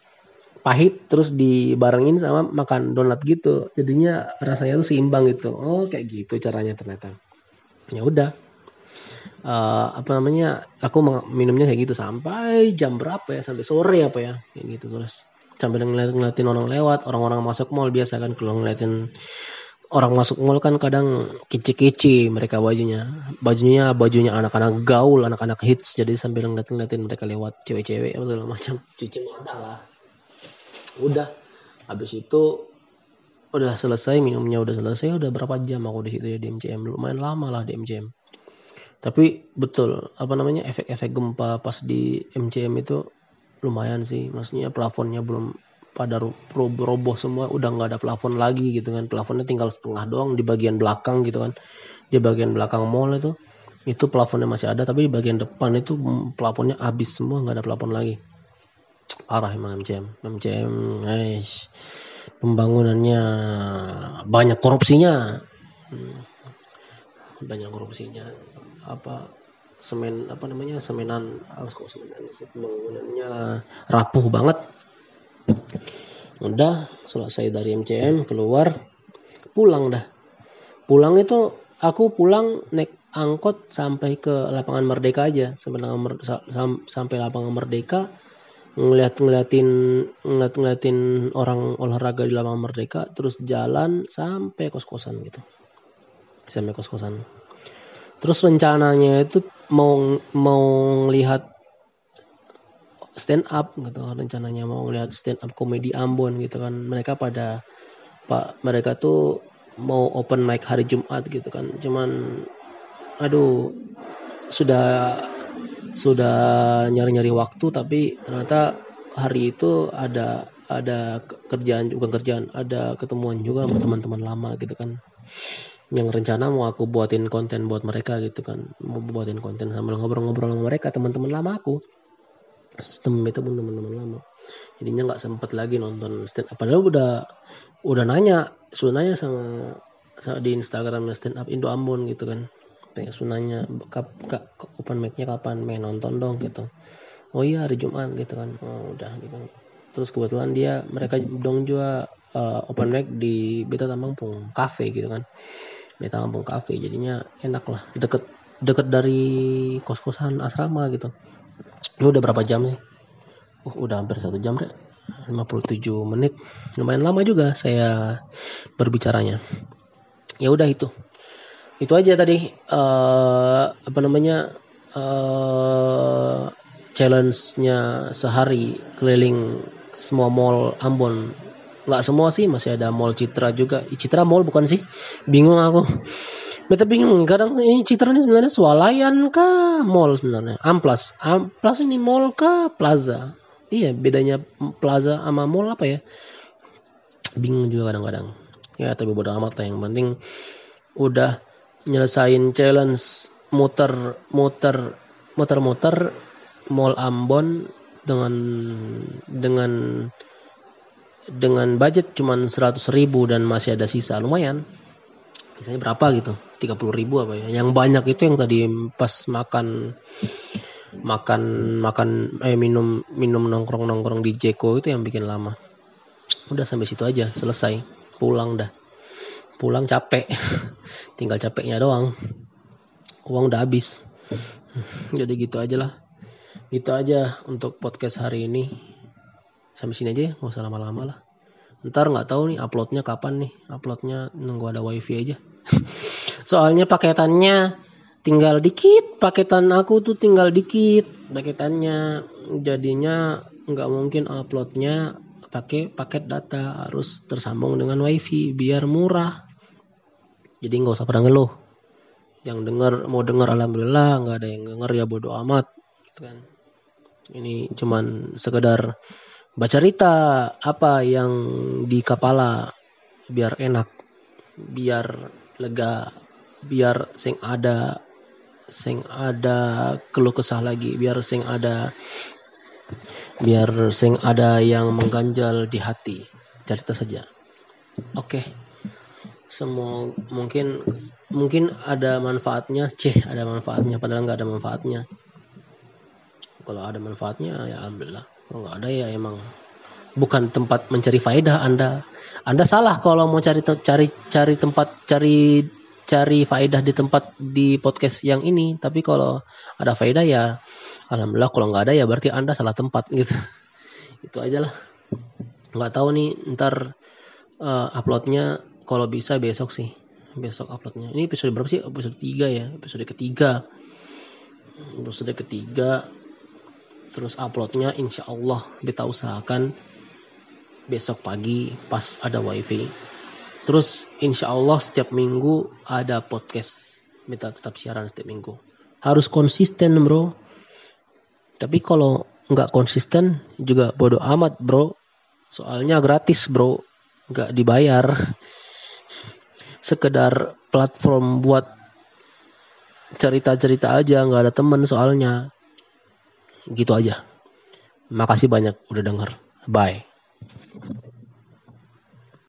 pahit terus dibarengin sama makan donat gitu. Jadinya rasanya tuh seimbang gitu. Oh kayak gitu caranya ternyata. Ya udah uh, apa namanya aku minumnya kayak gitu sampai jam berapa ya sampai sore apa ya kayak gitu. Terus sambil ngeliat ngeliatin orang lewat orang-orang masuk mall biasa kan kalau ngeliatin orang masuk mall kan kadang kece-kece mereka bajunya. Bajunya bajunya anak-anak gaul anak-anak hits jadi sambil ngeliatin ngeliatin mereka lewat cewek-cewek apa segala macam *laughs* cuci mata lah. Udah habis itu udah selesai minumnya udah selesai udah berapa jam aku di situ ya di MCM lumayan lama lah di MCM tapi betul apa namanya efek-efek gempa pas di MCM itu lumayan sih. Maksudnya plafonnya belum pada roboh semua udah nggak ada plafon lagi gitu kan. Plafonnya tinggal setengah doang di bagian belakang gitu kan. Di bagian belakang mall itu itu plafonnya masih ada tapi di bagian depan itu plafonnya habis semua nggak ada plafon lagi. Parah emang MCM MCM guys pembangunannya banyak korupsinya. Hmm. banyak korupsinya apa semen apa namanya semenan harus kok semenan sih pembangunannya rapuh banget. Udah selesai dari MCM keluar pulang dah. Pulang itu aku pulang naik angkot sampai ke lapangan Merdeka aja. Sampai sampai lapangan Merdeka ngeliat ngeliatin ngeliat ngeliatin orang olahraga di lapangan merdeka terus jalan sampai kos kosan gitu. Sampai kos kosan terus rencananya itu mau mau ngelihat stand up gitu. Rencananya mau ngelihat stand up komedi Ambon gitu kan. Mereka pada pak mereka tuh mau open mic hari Jumat gitu kan. Cuman aduh sudah sudah nyari-nyari waktu tapi ternyata hari itu ada ada kerjaan juga kerjaan ada ketemuan juga sama teman-teman lama gitu kan yang rencana mau aku buatin konten buat mereka gitu kan. Mau buatin konten sambil ngobrol-ngobrol sama mereka teman-teman lama aku. Sistem itu pun teman-teman lama. Jadinya nggak sempet lagi nonton stand up padahal udah udah nanya sunanya sama, sama di Instagram stand up Indo Ambon gitu kan. Kayak sunanya kap, kap, open mic-nya kapan? Main nonton dong gitu. Oh iya hari Jumat gitu kan. Oh, udah gitu. Terus kebetulan dia mereka dong juga uh, open mic di Beta Pung Cafe gitu kan Beta Pung Cafe jadinya enak lah deket deket dari kos-kosan asrama gitu. Ini udah berapa jam nih uh, udah hampir satu jam deh 57 menit. Lumayan lama juga saya berbicaranya. Ya udah itu. Itu aja tadi uh, apa namanya uh, challenge-nya sehari keliling semua mall Ambon nggak semua sih masih ada mall Citra juga. Citra mall bukan sih? Bingung aku. Beta bingung kadang ini Citra ini sebenarnya swalayan kah mall sebenarnya? Amplas. Amplas ini mall kah? Plaza. Iya bedanya plaza sama mall apa ya? Bingung juga kadang-kadang. Ya tapi bodo amat lah yang penting udah nyelesain challenge muter muter muter muter mall Ambon dengan dengan dengan budget cuman 100 ribu dan masih ada sisa lumayan. Misalnya berapa gitu? 30 ribu apa ya? Yang banyak itu yang tadi pas makan makan makan eh minum minum nongkrong nongkrong di Jeko itu yang bikin lama. Udah sampai situ aja selesai. Pulang dah. Pulang capek. *laughs* Tinggal capeknya doang. Uang udah habis. Jadi gitu aja lah. Gitu aja untuk podcast hari ini sampai sini aja ya nggak usah lama-lama lah. Ntar nggak tahu nih uploadnya kapan nih. Uploadnya nunggu ada wifi aja. *laughs* Soalnya paketannya tinggal dikit. Paketan aku tuh tinggal dikit paketannya. Jadinya nggak mungkin uploadnya pakai paket data. Harus tersambung dengan wifi biar murah. Jadi nggak usah pada ngeluh. Yang dengar mau dengar alhamdulillah nggak ada yang denger ya bodoh amat gitu kan. Ini cuman sekedar baca cerita apa yang di kepala biar enak biar lega biar sing ada sing ada keluh kesah lagi biar sing ada biar sing ada yang mengganjal di hati. Cerita saja. Oke. Okay. semua mungkin mungkin ada manfaatnya ceh ada manfaatnya padahal nggak ada manfaatnya. Kalau ada manfaatnya ya alhamdulillah kalau nggak ada ya emang. Bukan tempat mencari faedah anda. Anda salah kalau mau cari cari cari tempat cari cari faedah di tempat di podcast yang ini. Tapi kalau ada faedah ya alhamdulillah kalau nggak ada ya berarti anda salah tempat gitu. *laughs* Itu aja lah. Nggak tahu nih ntar uh, uploadnya kalau bisa besok sih. Besok uploadnya. Ini episode berapa sih? Episode 3 ya? Episode ketiga. Episode ketiga terus uploadnya insya Allah kita usahakan besok pagi pas ada wifi. Terus insya Allah setiap minggu ada podcast. Kita tetap siaran setiap minggu. Harus konsisten bro. Tapi kalau nggak konsisten juga bodoh amat bro. Soalnya gratis bro. Nggak dibayar. *laughs* Sekedar platform buat cerita-cerita aja nggak ada temen soalnya gitu aja. Makasih banyak udah denger. Bye